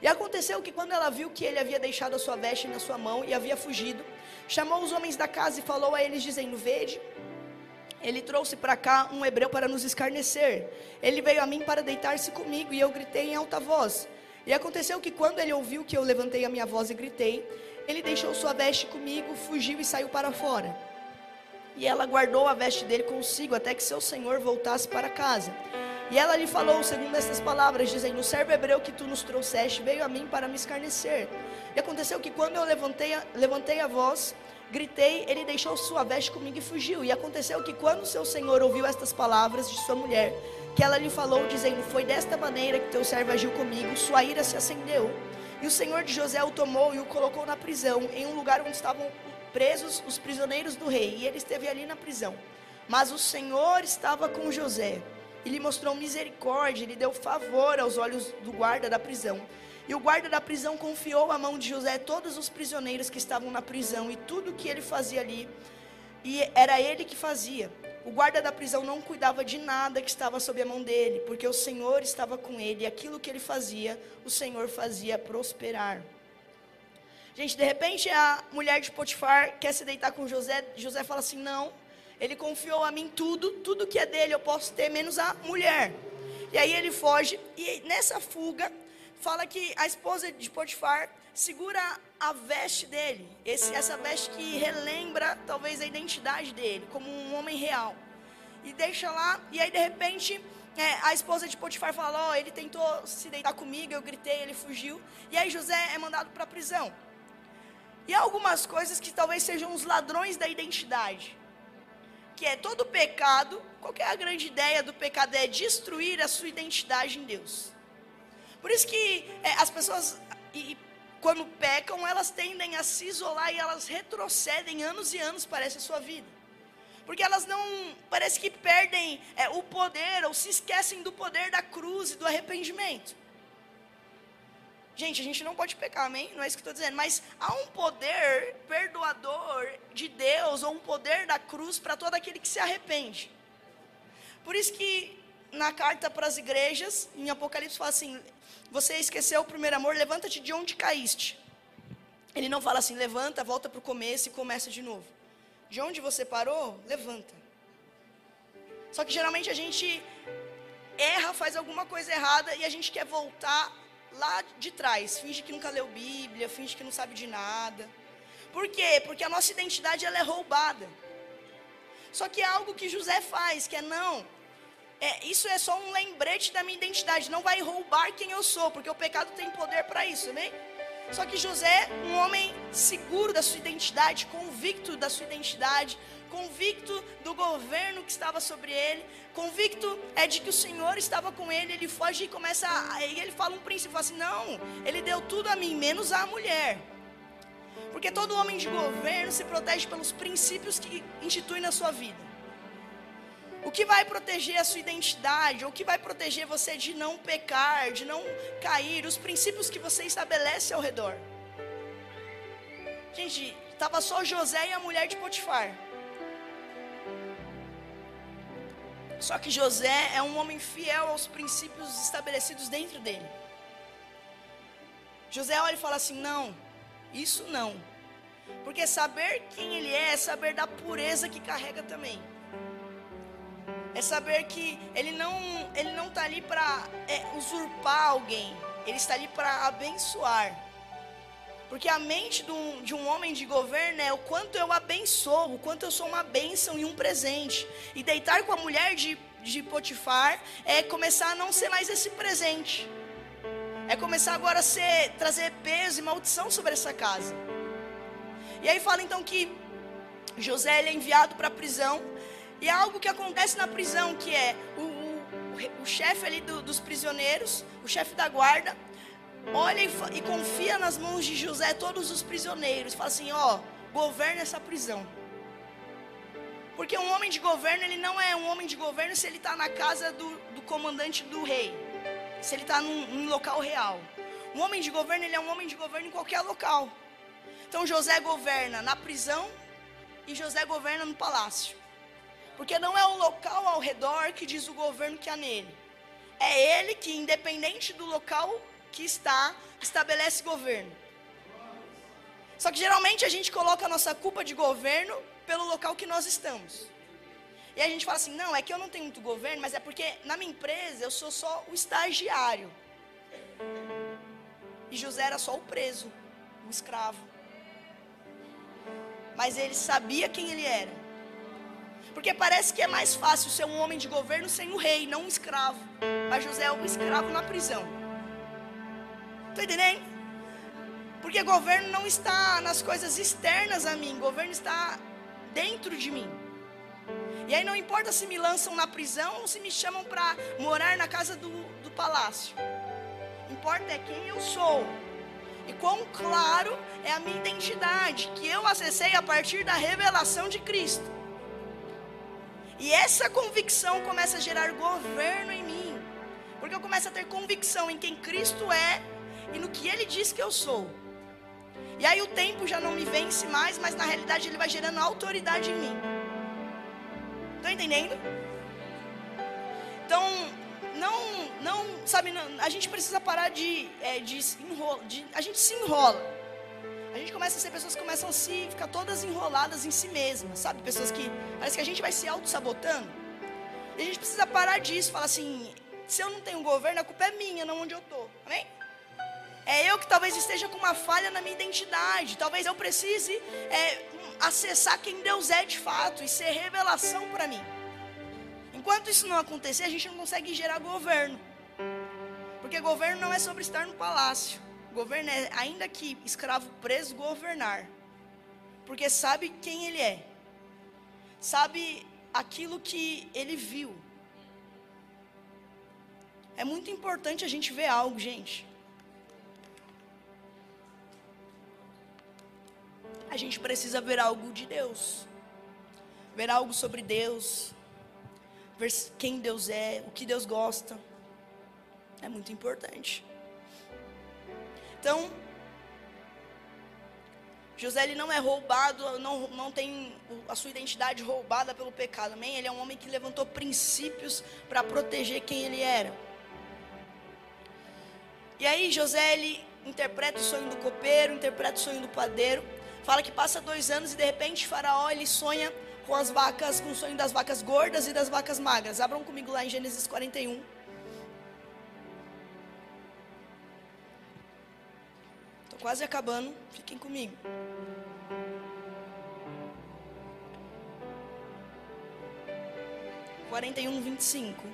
S2: E aconteceu que quando ela viu que ele havia deixado a sua veste na sua mão e havia fugido, chamou os homens da casa e falou a eles, dizendo: Vede, ele trouxe para cá um hebreu para nos escarnecer. Ele veio a mim para deitar-se comigo, e eu gritei em alta voz. E aconteceu que quando ele ouviu que eu levantei a minha voz e gritei, ele deixou sua veste comigo, fugiu e saiu para fora. E ela guardou a veste dele consigo até que seu senhor voltasse para casa. E ela lhe falou, segundo essas palavras, dizendo: O servo hebreu que tu nos trouxeste veio a mim para me escarnecer. E aconteceu que quando eu levantei a, levantei a voz, gritei, ele deixou sua veste comigo e fugiu. E aconteceu que quando seu senhor ouviu estas palavras de sua mulher, que ela lhe falou, dizendo: Foi desta maneira que teu servo agiu comigo, sua ira se acendeu. E o senhor de José o tomou e o colocou na prisão, em um lugar onde estavam presos os prisioneiros do rei. E ele esteve ali na prisão. Mas o Senhor estava com José e lhe mostrou misericórdia, lhe deu favor aos olhos do guarda da prisão. E o guarda da prisão confiou à mão de José todos os prisioneiros que estavam na prisão e tudo que ele fazia ali. E era ele que fazia. O guarda da prisão não cuidava de nada que estava sob a mão dele, porque o Senhor estava com ele, e aquilo que ele fazia, o Senhor fazia prosperar. Gente, de repente a mulher de Potifar quer se deitar com José, José fala assim: não, ele confiou a mim tudo, tudo que é dele eu posso ter, menos a mulher. E aí ele foge, e nessa fuga, fala que a esposa de Potifar segura a veste dele, esse, essa veste que relembra talvez a identidade dele, como um homem real. E deixa lá, e aí de repente é, a esposa de Potifar fala: Ó, oh, ele tentou se deitar comigo, eu gritei, ele fugiu. E aí José é mandado para a prisão. E há algumas coisas que talvez sejam os ladrões da identidade. Que é todo pecado, qual é a grande ideia do pecado? É destruir a sua identidade em Deus. Por isso que é, as pessoas, e, quando pecam, elas tendem a se isolar e elas retrocedem anos e anos, parece, a sua vida. Porque elas não, parece que perdem é, o poder ou se esquecem do poder da cruz e do arrependimento. Gente, a gente não pode pecar, amém? Não é isso que estou dizendo. Mas há um poder perdoador de Deus, ou um poder da cruz para todo aquele que se arrepende. Por isso que na carta para as igrejas, em Apocalipse, fala assim: Você esqueceu o primeiro amor, levanta-te de onde caíste. Ele não fala assim, levanta, volta para o começo e começa de novo. De onde você parou, levanta. Só que geralmente a gente erra, faz alguma coisa errada e a gente quer voltar lá de trás, finge que nunca leu Bíblia, finge que não sabe de nada. Por quê? Porque a nossa identidade ela é roubada. Só que é algo que José faz, que é não. É, isso é só um lembrete da minha identidade. Não vai roubar quem eu sou, porque o pecado tem poder para isso, né? Só que José, um homem seguro da sua identidade, convicto da sua identidade, convicto do governo que estava sobre ele, convicto é de que o Senhor estava com ele, ele foge e começa, aí ele fala um princípio, fala assim, não, ele deu tudo a mim, menos a mulher. Porque todo homem de governo se protege pelos princípios que institui na sua vida. O que vai proteger a sua identidade, o que vai proteger você de não pecar, de não cair, os princípios que você estabelece ao redor. Gente, estava só José e a mulher de Potifar. Só que José é um homem fiel aos princípios estabelecidos dentro dele. José olha e fala assim: não, isso não. Porque saber quem ele é é saber da pureza que carrega também. É saber que ele não ele não está ali para é, usurpar alguém. Ele está ali para abençoar. Porque a mente de um, de um homem de governo é o quanto eu abençoo, o quanto eu sou uma bênção e um presente. E deitar com a mulher de, de Potifar é começar a não ser mais esse presente. É começar agora a ser, trazer peso e maldição sobre essa casa. E aí fala então que José é enviado para a prisão. E há algo que acontece na prisão, que é o, o, o chefe ali do, dos prisioneiros, o chefe da guarda, olha e, e, confia nas mãos de José todos os prisioneiros. Fala assim: ó, governa essa prisão. Porque um homem de governo, ele não é um homem de governo se ele está na casa do, do, comandante do rei, se ele está num, num local real. Um homem de governo, ele é um homem de governo em qualquer local. Então José governa na prisão e José governa no palácio. Porque não é o local ao redor que diz o governo que há nele. É ele que, independente do local que está, estabelece governo. Só que geralmente a gente coloca a nossa culpa de governo pelo local que nós estamos. E a gente fala assim: não, é que eu não tenho muito governo, mas é porque na minha empresa eu sou só o estagiário. E José era só o preso, o escravo. Mas ele sabia quem ele era. Porque parece que é mais fácil ser um homem de governo sem o rei, não um escravo. Mas José é um escravo na prisão. Está entendendo? Porque governo não está nas coisas externas a mim, governo está dentro de mim. E aí não importa se me lançam na prisão ou se me chamam para morar na casa do, do palácio. Importa é quem eu sou. E quão claro é a minha identidade, que eu acessei a partir da revelação de Cristo. E essa convicção começa a gerar governo em mim. Porque eu começo a ter convicção em quem Cristo é e no que Ele diz que eu sou. E aí o tempo já não me vence mais, mas na realidade ele vai gerando autoridade em mim. Estão entendendo? Então, não, não, sabe, não, a gente precisa parar de, é, de, enrola, de, a gente se enrola. A gente começa a ser pessoas que começam a se ficar todas enroladas em si mesmas, sabe? Pessoas que parece que a gente vai se auto-sabotando. E a gente precisa parar disso, falar assim, se eu não tenho governo, a culpa é minha, não onde eu estou. Amém? É eu que talvez esteja com uma falha na minha identidade. Talvez eu precise é, acessar quem Deus é de fato e ser revelação para mim. Enquanto isso não acontecer, a gente não consegue gerar governo. Porque governo não é sobre estar no palácio. Governo é, ainda que escravo preso, governar. Porque sabe quem ele é. Sabe aquilo que ele viu. É muito importante a gente ver algo, gente. a gente precisa ver algo de Deus, ver algo sobre Deus, ver quem Deus é, o que Deus gosta. É muito importante. Então, José ele não é roubado, não, não tem a sua identidade roubada pelo pecado, amém? Ele é um homem que levantou princípios para proteger quem ele era. E aí José ele interpreta o sonho do copeiro, interpreta o sonho do padeiro. Fala que passa dois anos e de repente Faraó ele sonha com as vacas, com o sonho das vacas gordas e das vacas magras. Abram comigo lá em Gênesis 41. Quase acabando, fiquem comigo. Quarenta e um, vinte e cinco.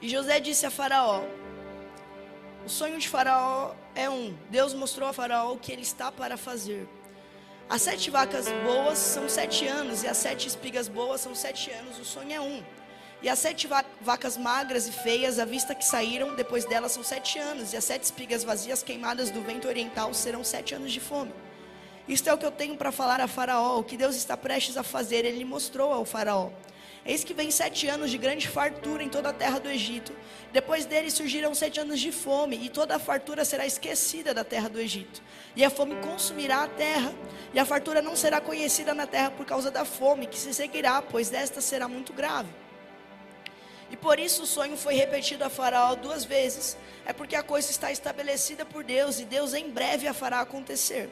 S2: E José disse a Faraó: O sonho de Faraó é um: Deus mostrou a Faraó o que ele está para fazer. As sete vacas boas são sete anos, e as sete espigas boas são sete anos, o sonho é um. E as sete va vacas magras e feias, à vista que saíram, depois delas são sete anos, e as sete espigas vazias queimadas do vento oriental serão sete anos de fome. Isto é o que eu tenho para falar a Faraó, o que Deus está prestes a fazer, ele mostrou ao Faraó. Eis que vem sete anos de grande fartura em toda a terra do Egito. Depois dele surgirão sete anos de fome, e toda a fartura será esquecida da terra do Egito. E a fome consumirá a terra, e a fartura não será conhecida na terra por causa da fome, que se seguirá, pois desta será muito grave. E por isso o sonho foi repetido a Faraó duas vezes. É porque a coisa está estabelecida por Deus, e Deus em breve a fará acontecer.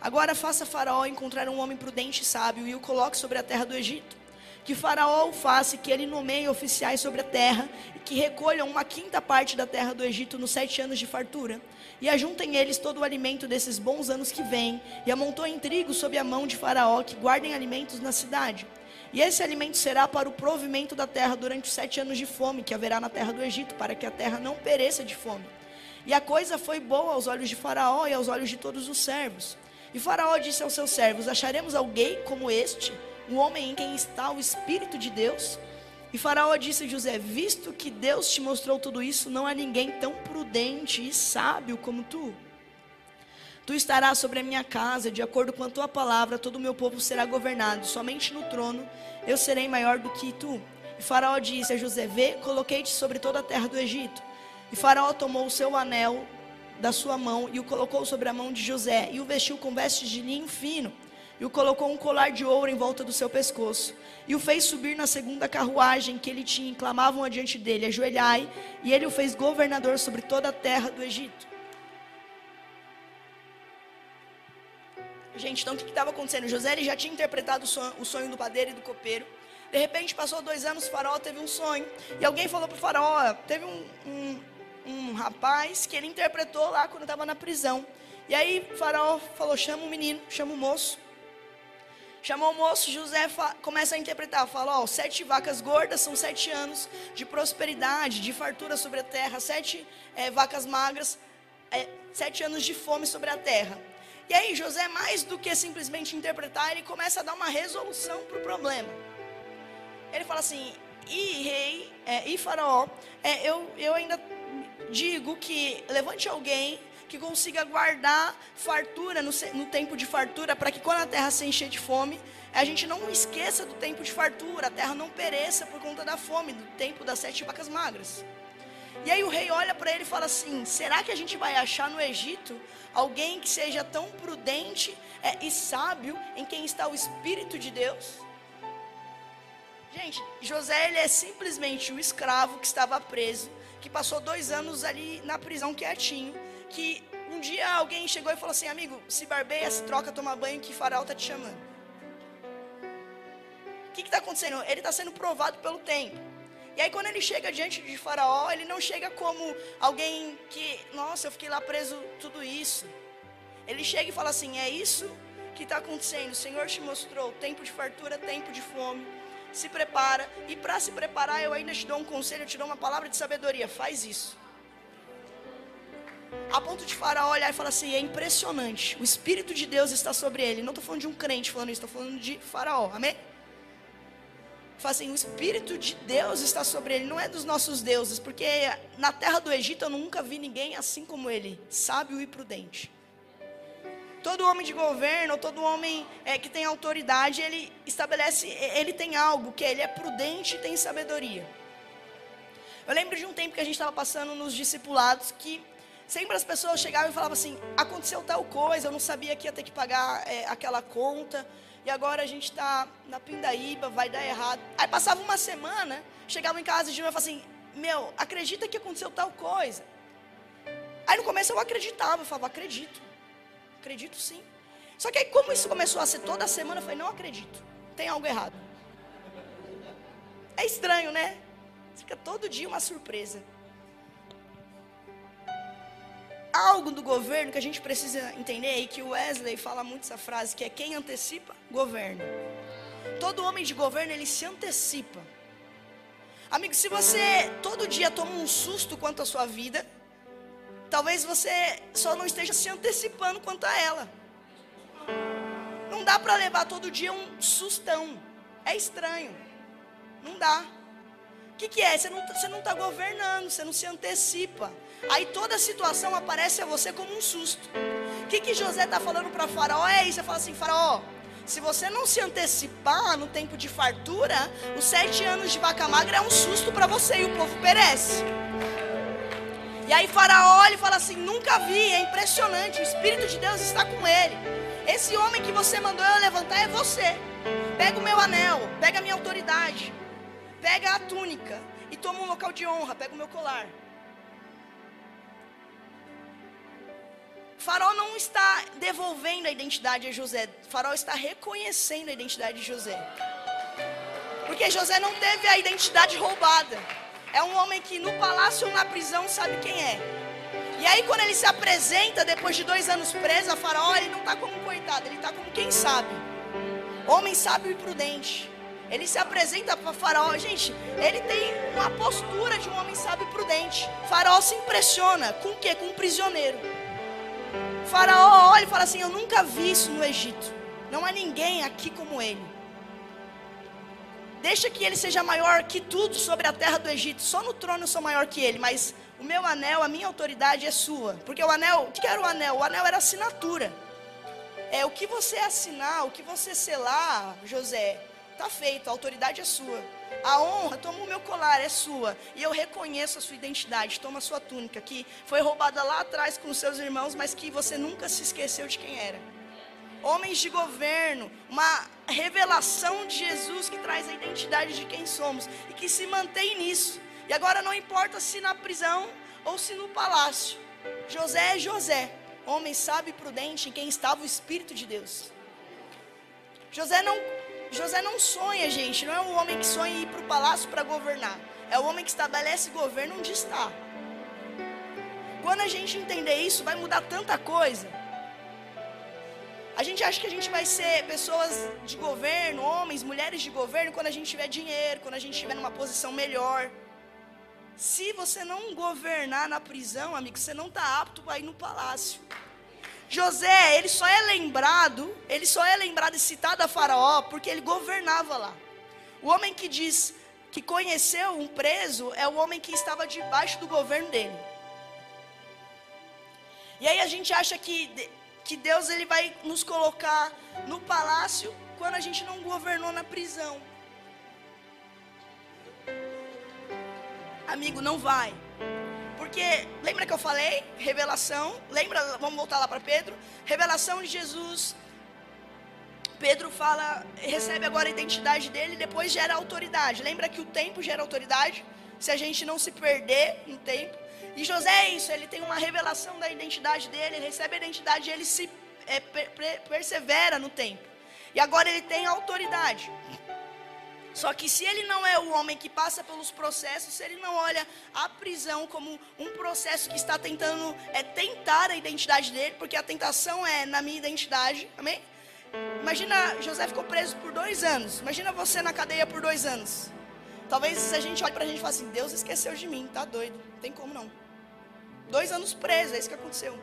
S2: Agora faça Faraó encontrar um homem prudente e sábio, e o coloque sobre a terra do Egito que Faraó o faça, que ele nomeie oficiais sobre a terra, e que recolham uma quinta parte da terra do Egito nos sete anos de fartura, e ajuntem eles todo o alimento desses bons anos que vêm, e amontoem trigo sob a mão de Faraó, que guardem alimentos na cidade. E esse alimento será para o provimento da terra durante os sete anos de fome que haverá na terra do Egito, para que a terra não pereça de fome. E a coisa foi boa aos olhos de Faraó e aos olhos de todos os servos. E Faraó disse aos seus servos: Acharemos alguém como este? um homem em quem está o Espírito de Deus. E Faraó disse a José: Visto que Deus te mostrou tudo isso, não há ninguém tão prudente e sábio como tu. Tu estarás sobre a minha casa, de acordo com a tua palavra, todo o meu povo será governado. Somente no trono eu serei maior do que tu. E Faraó disse a José: Vê, coloquei-te sobre toda a terra do Egito. E Faraó tomou o seu anel da sua mão e o colocou sobre a mão de José e o vestiu com vestes de linho fino e o colocou um colar de ouro em volta do seu pescoço e o fez subir na segunda carruagem que ele tinha e clamavam adiante dele ajoelhai e ele o fez governador sobre toda a terra do Egito Gente, então o que estava acontecendo? José ele já tinha interpretado o sonho, o sonho do padeiro e do copeiro. De repente, passou dois anos, o faraó teve um sonho. E alguém falou para o faraó, teve um, um, um, rapaz que ele interpretou lá quando estava na prisão. E aí o faraó falou, chama o menino, chama o moço. Chamou o moço, José começa a interpretar, fala, ó, sete vacas gordas são sete anos de prosperidade, de fartura sobre a terra, sete é, vacas magras, é, sete anos de fome sobre a terra. E aí, José, mais do que simplesmente interpretar, ele começa a dar uma resolução para o problema. Ele fala assim: e rei, é, e faraó, é, eu, eu ainda digo que levante alguém que consiga guardar fartura no, no tempo de fartura, para que quando a terra se encher de fome, a gente não esqueça do tempo de fartura, a terra não pereça por conta da fome, do tempo das sete vacas magras. E aí o rei olha para ele e fala assim: será que a gente vai achar no Egito alguém que seja tão prudente é, e sábio em quem está o Espírito de Deus? Gente, José ele é simplesmente o escravo que estava preso, que passou dois anos ali na prisão quietinho, que um dia alguém chegou e falou assim, amigo, se barbeia, se troca, toma banho, que Faraó está te chamando. O que está acontecendo? Ele está sendo provado pelo tempo. E aí quando ele chega diante de Faraó, ele não chega como alguém que, nossa, eu fiquei lá preso tudo isso. Ele chega e fala assim: é isso que está acontecendo. O Senhor te mostrou tempo de fartura, tempo de fome. Se prepara. E para se preparar, eu ainda te dou um conselho, eu te dou uma palavra de sabedoria. Faz isso. A ponto de Faraó olhar e falar assim: é impressionante. O Espírito de Deus está sobre ele. Não estou falando de um crente falando isso, estou falando de Faraó. Amém? Fala assim, o Espírito de Deus está sobre ele, não é dos nossos deuses, porque na terra do Egito eu nunca vi ninguém assim como ele, sábio e prudente. Todo homem de governo, todo homem é, que tem autoridade, ele estabelece, ele tem algo, que ele é prudente e tem sabedoria. Eu lembro de um tempo que a gente estava passando nos discipulados que sempre as pessoas chegavam e falavam assim: aconteceu tal coisa, eu não sabia que ia ter que pagar é, aquela conta e agora a gente está na pindaíba, vai dar errado. Aí passava uma semana, chegava em casa de novo e falava assim: Meu, acredita que aconteceu tal coisa? Aí no começo eu acreditava, eu falava: Acredito, acredito sim. Só que aí, como isso começou a ser toda semana, eu falei: Não acredito, tem algo errado. É estranho, né? Fica todo dia uma surpresa. Algo do governo que a gente precisa entender e que o Wesley fala muito essa frase, que é quem antecipa, governa. Todo homem de governo, ele se antecipa. Amigo, se você todo dia toma um susto quanto à sua vida, talvez você só não esteja se antecipando quanto a ela. Não dá para levar todo dia um sustão. É estranho. Não dá. O que, que é? Você não está governando, você não se antecipa. Aí toda a situação aparece a você como um susto. O que, que José está falando para Faraó? É isso, ele fala assim, Faraó, se você não se antecipar no tempo de fartura, os sete anos de vaca magra é um susto para você e o povo perece. E aí Faraó olha e fala assim: nunca vi, é impressionante, o Espírito de Deus está com ele. Esse homem que você mandou eu levantar é você. Pega o meu anel, pega a minha autoridade, pega a túnica e toma um local de honra, pega o meu colar. Faraó não está devolvendo a identidade a José. Faraó está reconhecendo a identidade de José. Porque José não teve a identidade roubada. É um homem que no palácio ou na prisão sabe quem é. E aí quando ele se apresenta depois de dois anos preso a Faraó, ele não está como um coitado, ele está como quem sabe. Homem sábio e prudente. Ele se apresenta para Faraó, gente, ele tem uma postura de um homem sábio e prudente. Faraó se impressiona com o quê? Com um prisioneiro. Faraó olha e fala assim: Eu nunca vi isso no Egito. Não há ninguém aqui como ele. Deixa que ele seja maior que tudo sobre a terra do Egito. Só no trono eu sou maior que ele. Mas o meu anel, a minha autoridade é sua. Porque o anel, o que era o anel? O anel era assinatura. É o que você assinar, o que você selar, José, está feito. A autoridade é sua. A honra, toma o meu colar, é sua. E eu reconheço a sua identidade. Toma a sua túnica, que foi roubada lá atrás com os seus irmãos, mas que você nunca se esqueceu de quem era. Homens de governo, uma revelação de Jesus que traz a identidade de quem somos e que se mantém nisso. E agora não importa se na prisão ou se no palácio. José é José, homem sábio e prudente em quem estava o Espírito de Deus. José não José não sonha, gente. Não é um homem que sonha ir para o palácio para governar. É o homem que estabelece governo onde está. Quando a gente entender isso, vai mudar tanta coisa. A gente acha que a gente vai ser pessoas de governo, homens, mulheres de governo, quando a gente tiver dinheiro, quando a gente estiver numa posição melhor. Se você não governar na prisão, amigo, você não está apto a ir no palácio. José, ele só é lembrado, ele só é lembrado e citado a Faraó porque ele governava lá. O homem que diz que conheceu um preso é o homem que estava debaixo do governo dele. E aí a gente acha que, que Deus ele vai nos colocar no palácio quando a gente não governou na prisão. Amigo, não vai. Porque lembra que eu falei? Revelação. Lembra? Vamos voltar lá para Pedro. Revelação de Jesus. Pedro fala, recebe agora a identidade dele, depois gera autoridade. Lembra que o tempo gera autoridade? Se a gente não se perder no tempo. E José é isso, ele tem uma revelação da identidade dele, ele recebe a identidade, ele se é, per, persevera no tempo. E agora ele tem autoridade. Só que se ele não é o homem que passa pelos processos, se ele não olha a prisão como um processo que está tentando é tentar a identidade dele, porque a tentação é na minha identidade, amém? Imagina, José ficou preso por dois anos. Imagina você na cadeia por dois anos. Talvez a gente olhe para a gente e fale assim: Deus esqueceu de mim, tá doido, não tem como não. Dois anos preso, é isso que aconteceu.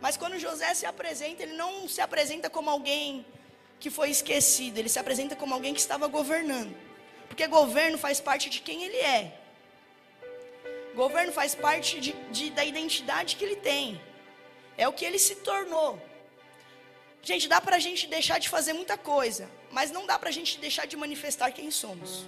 S2: Mas quando José se apresenta, ele não se apresenta como alguém que foi esquecido, ele se apresenta como alguém que estava governando. Porque governo faz parte de quem ele é. Governo faz parte de, de, da identidade que ele tem. É o que ele se tornou. Gente, dá para a gente deixar de fazer muita coisa, mas não dá para a gente deixar de manifestar quem somos.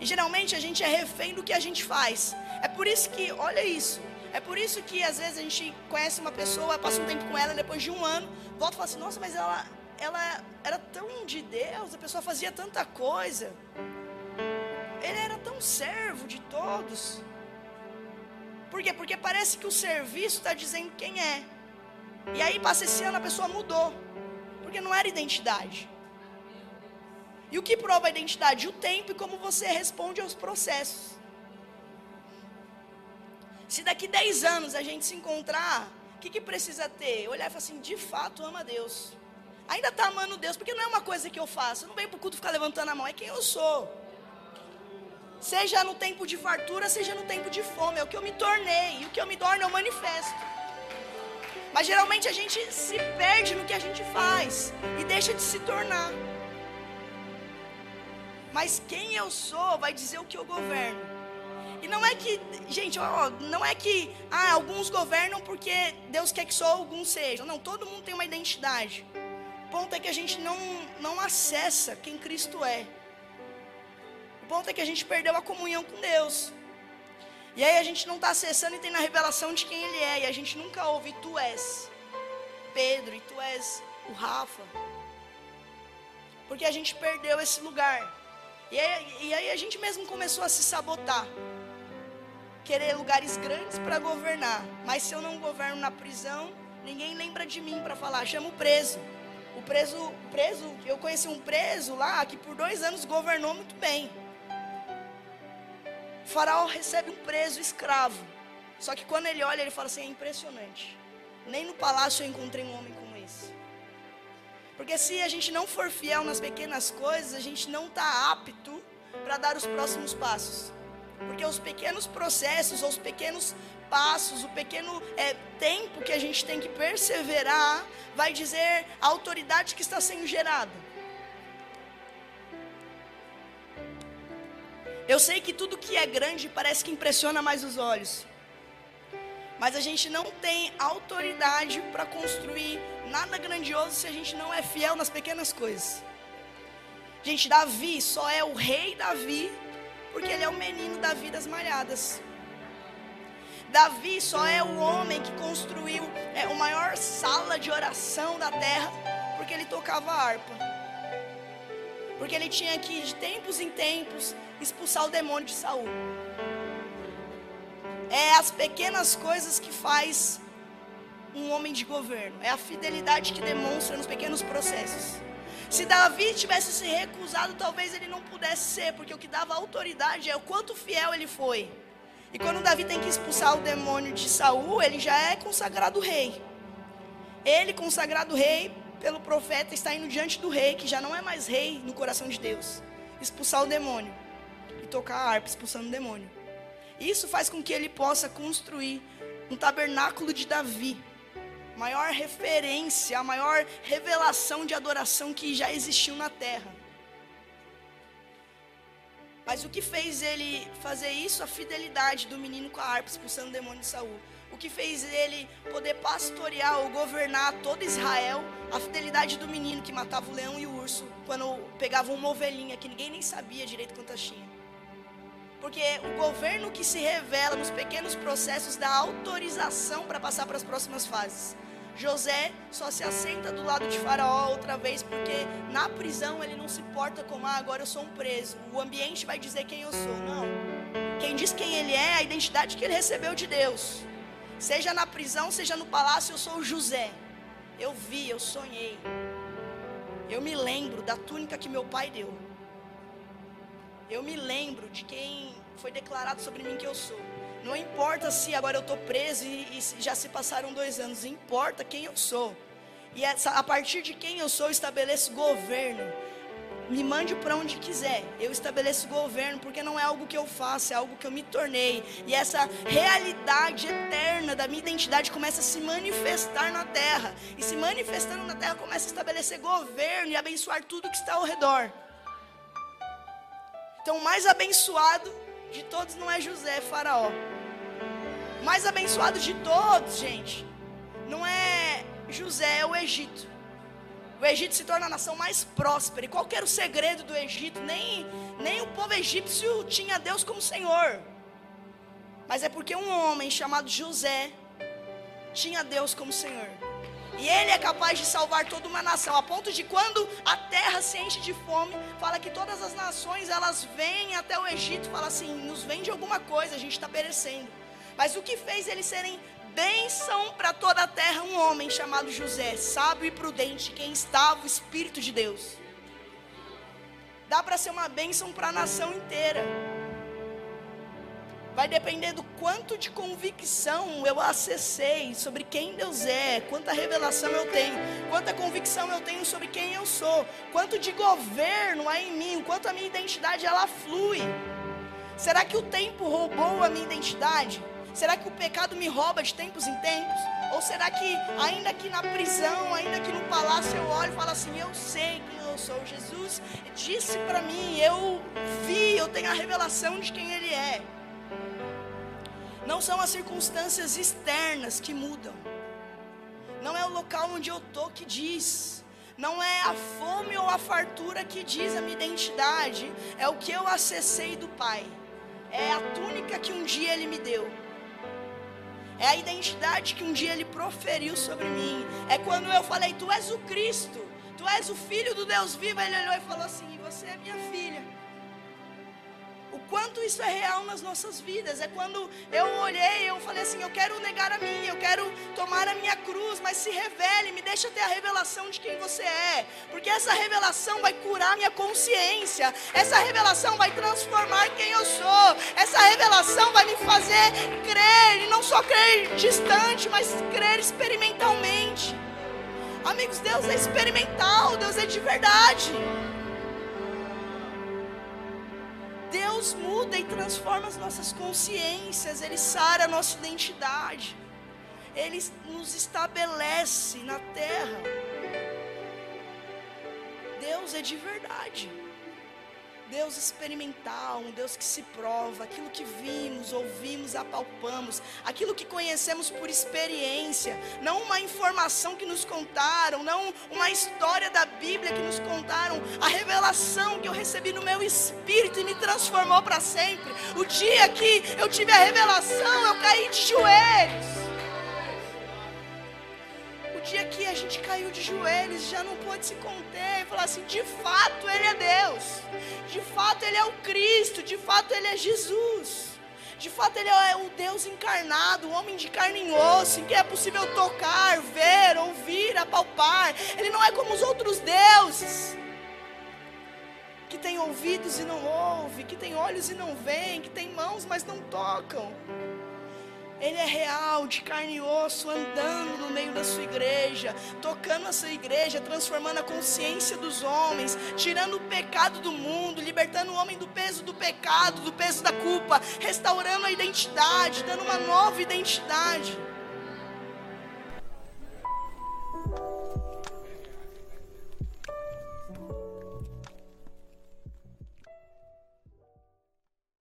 S2: E geralmente a gente é refém do que a gente faz. É por isso que, olha isso, é por isso que às vezes a gente conhece uma pessoa, passa um tempo com ela, depois de um ano, volta e fala assim: nossa, mas ela, ela era tão de Deus, a pessoa fazia tanta coisa. Ele era tão servo de todos. Por quê? Porque parece que o serviço está dizendo quem é. E aí passa esse ano a pessoa mudou. Porque não era identidade. E o que prova a identidade? O tempo e como você responde aos processos. Se daqui 10 anos a gente se encontrar, o que, que precisa ter? Olhar e falar assim, de fato ama Deus. Ainda está amando Deus, porque não é uma coisa que eu faço. Eu não venho para o culto ficar levantando a mão, é quem eu sou. Seja no tempo de fartura, seja no tempo de fome. É o que eu me tornei. E o que eu me torno, eu manifesto. Mas geralmente a gente se perde no que a gente faz e deixa de se tornar. Mas quem eu sou vai dizer o que eu governo. E não é que, gente, ó, não é que ah, alguns governam porque Deus quer que só alguns sejam. Não, todo mundo tem uma identidade. O ponto é que a gente não, não acessa quem Cristo é. O ponto é que a gente perdeu a comunhão com Deus. E aí a gente não está acessando e tem na revelação de quem Ele é. E a gente nunca ouve, tu és Pedro, e tu és o Rafa. Porque a gente perdeu esse lugar. E aí, e aí a gente mesmo começou a se sabotar querer lugares grandes para governar, mas se eu não governo na prisão, ninguém lembra de mim para falar. Chama o preso. O preso, preso, eu conheci um preso lá que por dois anos governou muito bem. O faraó recebe um preso escravo. Só que quando ele olha, ele fala assim: é impressionante. Nem no palácio eu encontrei um homem como esse. Porque se a gente não for fiel nas pequenas coisas, a gente não está apto para dar os próximos passos. Porque os pequenos processos, os pequenos passos, o pequeno é, tempo que a gente tem que perseverar, vai dizer a autoridade que está sendo gerada. Eu sei que tudo que é grande parece que impressiona mais os olhos. Mas a gente não tem autoridade para construir nada grandioso se a gente não é fiel nas pequenas coisas. Gente, Davi só é o rei Davi porque ele é o menino Davi das malhadas. Davi só é o homem que construiu é, a maior sala de oração da terra porque ele tocava harpa. Porque ele tinha que, de tempos em tempos, expulsar o demônio de Saul. É as pequenas coisas que faz um homem de governo. É a fidelidade que demonstra nos pequenos processos. Se Davi tivesse se recusado, talvez ele não pudesse ser, porque o que dava autoridade é o quanto fiel ele foi. E quando Davi tem que expulsar o demônio de Saul, ele já é consagrado rei. Ele, consagrado rei pelo profeta, está indo diante do rei, que já não é mais rei no coração de Deus, expulsar o demônio e tocar a harpa expulsando o demônio. Isso faz com que ele possa construir um tabernáculo de Davi, maior referência, a maior revelação de adoração que já existiu na terra. Mas o que fez ele fazer isso? A fidelidade do menino com a harpa expulsando o demônio de Saul. O que fez ele poder pastorear ou governar todo Israel? A fidelidade do menino que matava o leão e o urso quando pegava uma ovelhinha que ninguém nem sabia direito quantas tinha. Porque o governo que se revela nos pequenos processos dá autorização para passar para as próximas fases. José só se assenta do lado de Faraó outra vez, porque na prisão ele não se porta como, ah, agora eu sou um preso. O ambiente vai dizer quem eu sou. Não. Quem diz quem ele é é a identidade que ele recebeu de Deus. Seja na prisão, seja no palácio, eu sou José. Eu vi, eu sonhei. Eu me lembro da túnica que meu pai deu. Eu me lembro de quem foi declarado sobre mim que eu sou. Não importa se agora eu estou preso e, e, já se passaram dois anos, importa quem eu sou. E essa, a partir de quem eu sou, eu estabeleço governo. Me mande para onde quiser, eu estabeleço governo, porque não é algo que eu faço, é algo que eu me tornei. E essa realidade eterna da minha identidade começa a se manifestar na terra. E se manifestando na terra, começa a estabelecer governo e abençoar tudo que está ao redor. Então, o mais abençoado de todos não é José, é Faraó mais abençoado de todos, gente, não é José, é o Egito. O Egito se torna a nação mais próspera. E qual era o segredo do Egito? Nem, nem o povo egípcio tinha Deus como Senhor. Mas é porque um homem chamado José tinha Deus como Senhor. E ele é capaz de salvar toda uma nação, a ponto de quando a terra se enche de fome, fala que todas as nações elas vêm até o Egito, fala assim, nos vende alguma coisa, a gente está perecendo. Mas o que fez eles serem bênção para toda a terra um homem chamado José, sábio e prudente, quem estava o Espírito de Deus. Dá para ser uma bênção para a nação inteira. Vai depender do quanto de convicção eu acessei sobre quem Deus é, quanta revelação eu tenho, quanta convicção eu tenho sobre quem eu sou, quanto de governo há em mim, quanto a minha identidade ela flui. Será que o tempo roubou a minha identidade? Será que o pecado me rouba de tempos em tempos? Ou será que, ainda que na prisão, ainda que no palácio, eu olho e falo assim: Eu sei quem eu sou. Jesus disse para mim, eu vi, eu tenho a revelação de quem Ele é. Não são as circunstâncias externas que mudam. Não é o local onde eu estou que diz. Não é a fome ou a fartura que diz a minha identidade. É o que eu acessei do Pai. É a túnica que um dia Ele me deu. É a identidade que um dia ele proferiu sobre mim. É quando eu falei: Tu és o Cristo, Tu és o Filho do Deus vivo. Ele olhou e falou assim: Você é minha filha quanto isso é real nas nossas vidas. É quando eu olhei, eu falei assim: eu quero negar a mim, eu quero tomar a minha cruz, mas se revele, me deixa ter a revelação de quem você é, porque essa revelação vai curar minha consciência, essa revelação vai transformar quem eu sou, essa revelação vai me fazer crer, e não só crer distante, mas crer experimentalmente. Amigos, Deus é experimental, Deus é de verdade. Deus muda e transforma as nossas consciências, Ele sara a nossa identidade, Ele nos estabelece na terra. Deus é de verdade. Deus experimental, um Deus que se prova, aquilo que vimos, ouvimos, apalpamos, aquilo que conhecemos por experiência, não uma informação que nos contaram, não uma história da Bíblia que nos contaram, a revelação que eu recebi no meu espírito e me transformou para sempre. O dia que eu tive a revelação, eu caí de joelhos dia que a gente caiu de joelhos, já não pôde se conter e falar assim: de fato Ele é Deus, de fato Ele é o Cristo, de fato Ele é Jesus. De fato, Ele é o Deus encarnado, o homem de carne e osso, em que é possível tocar, ver, ouvir, apalpar. Ele não é como os outros deuses, que tem ouvidos e não ouve, que tem olhos e não veem, que tem mãos, mas não tocam. Ele é real, de carne e osso, andando no meio da sua igreja, tocando a sua igreja, transformando a consciência dos homens, tirando o pecado do mundo, libertando o homem do peso do pecado, do peso da culpa, restaurando a identidade, dando uma nova identidade.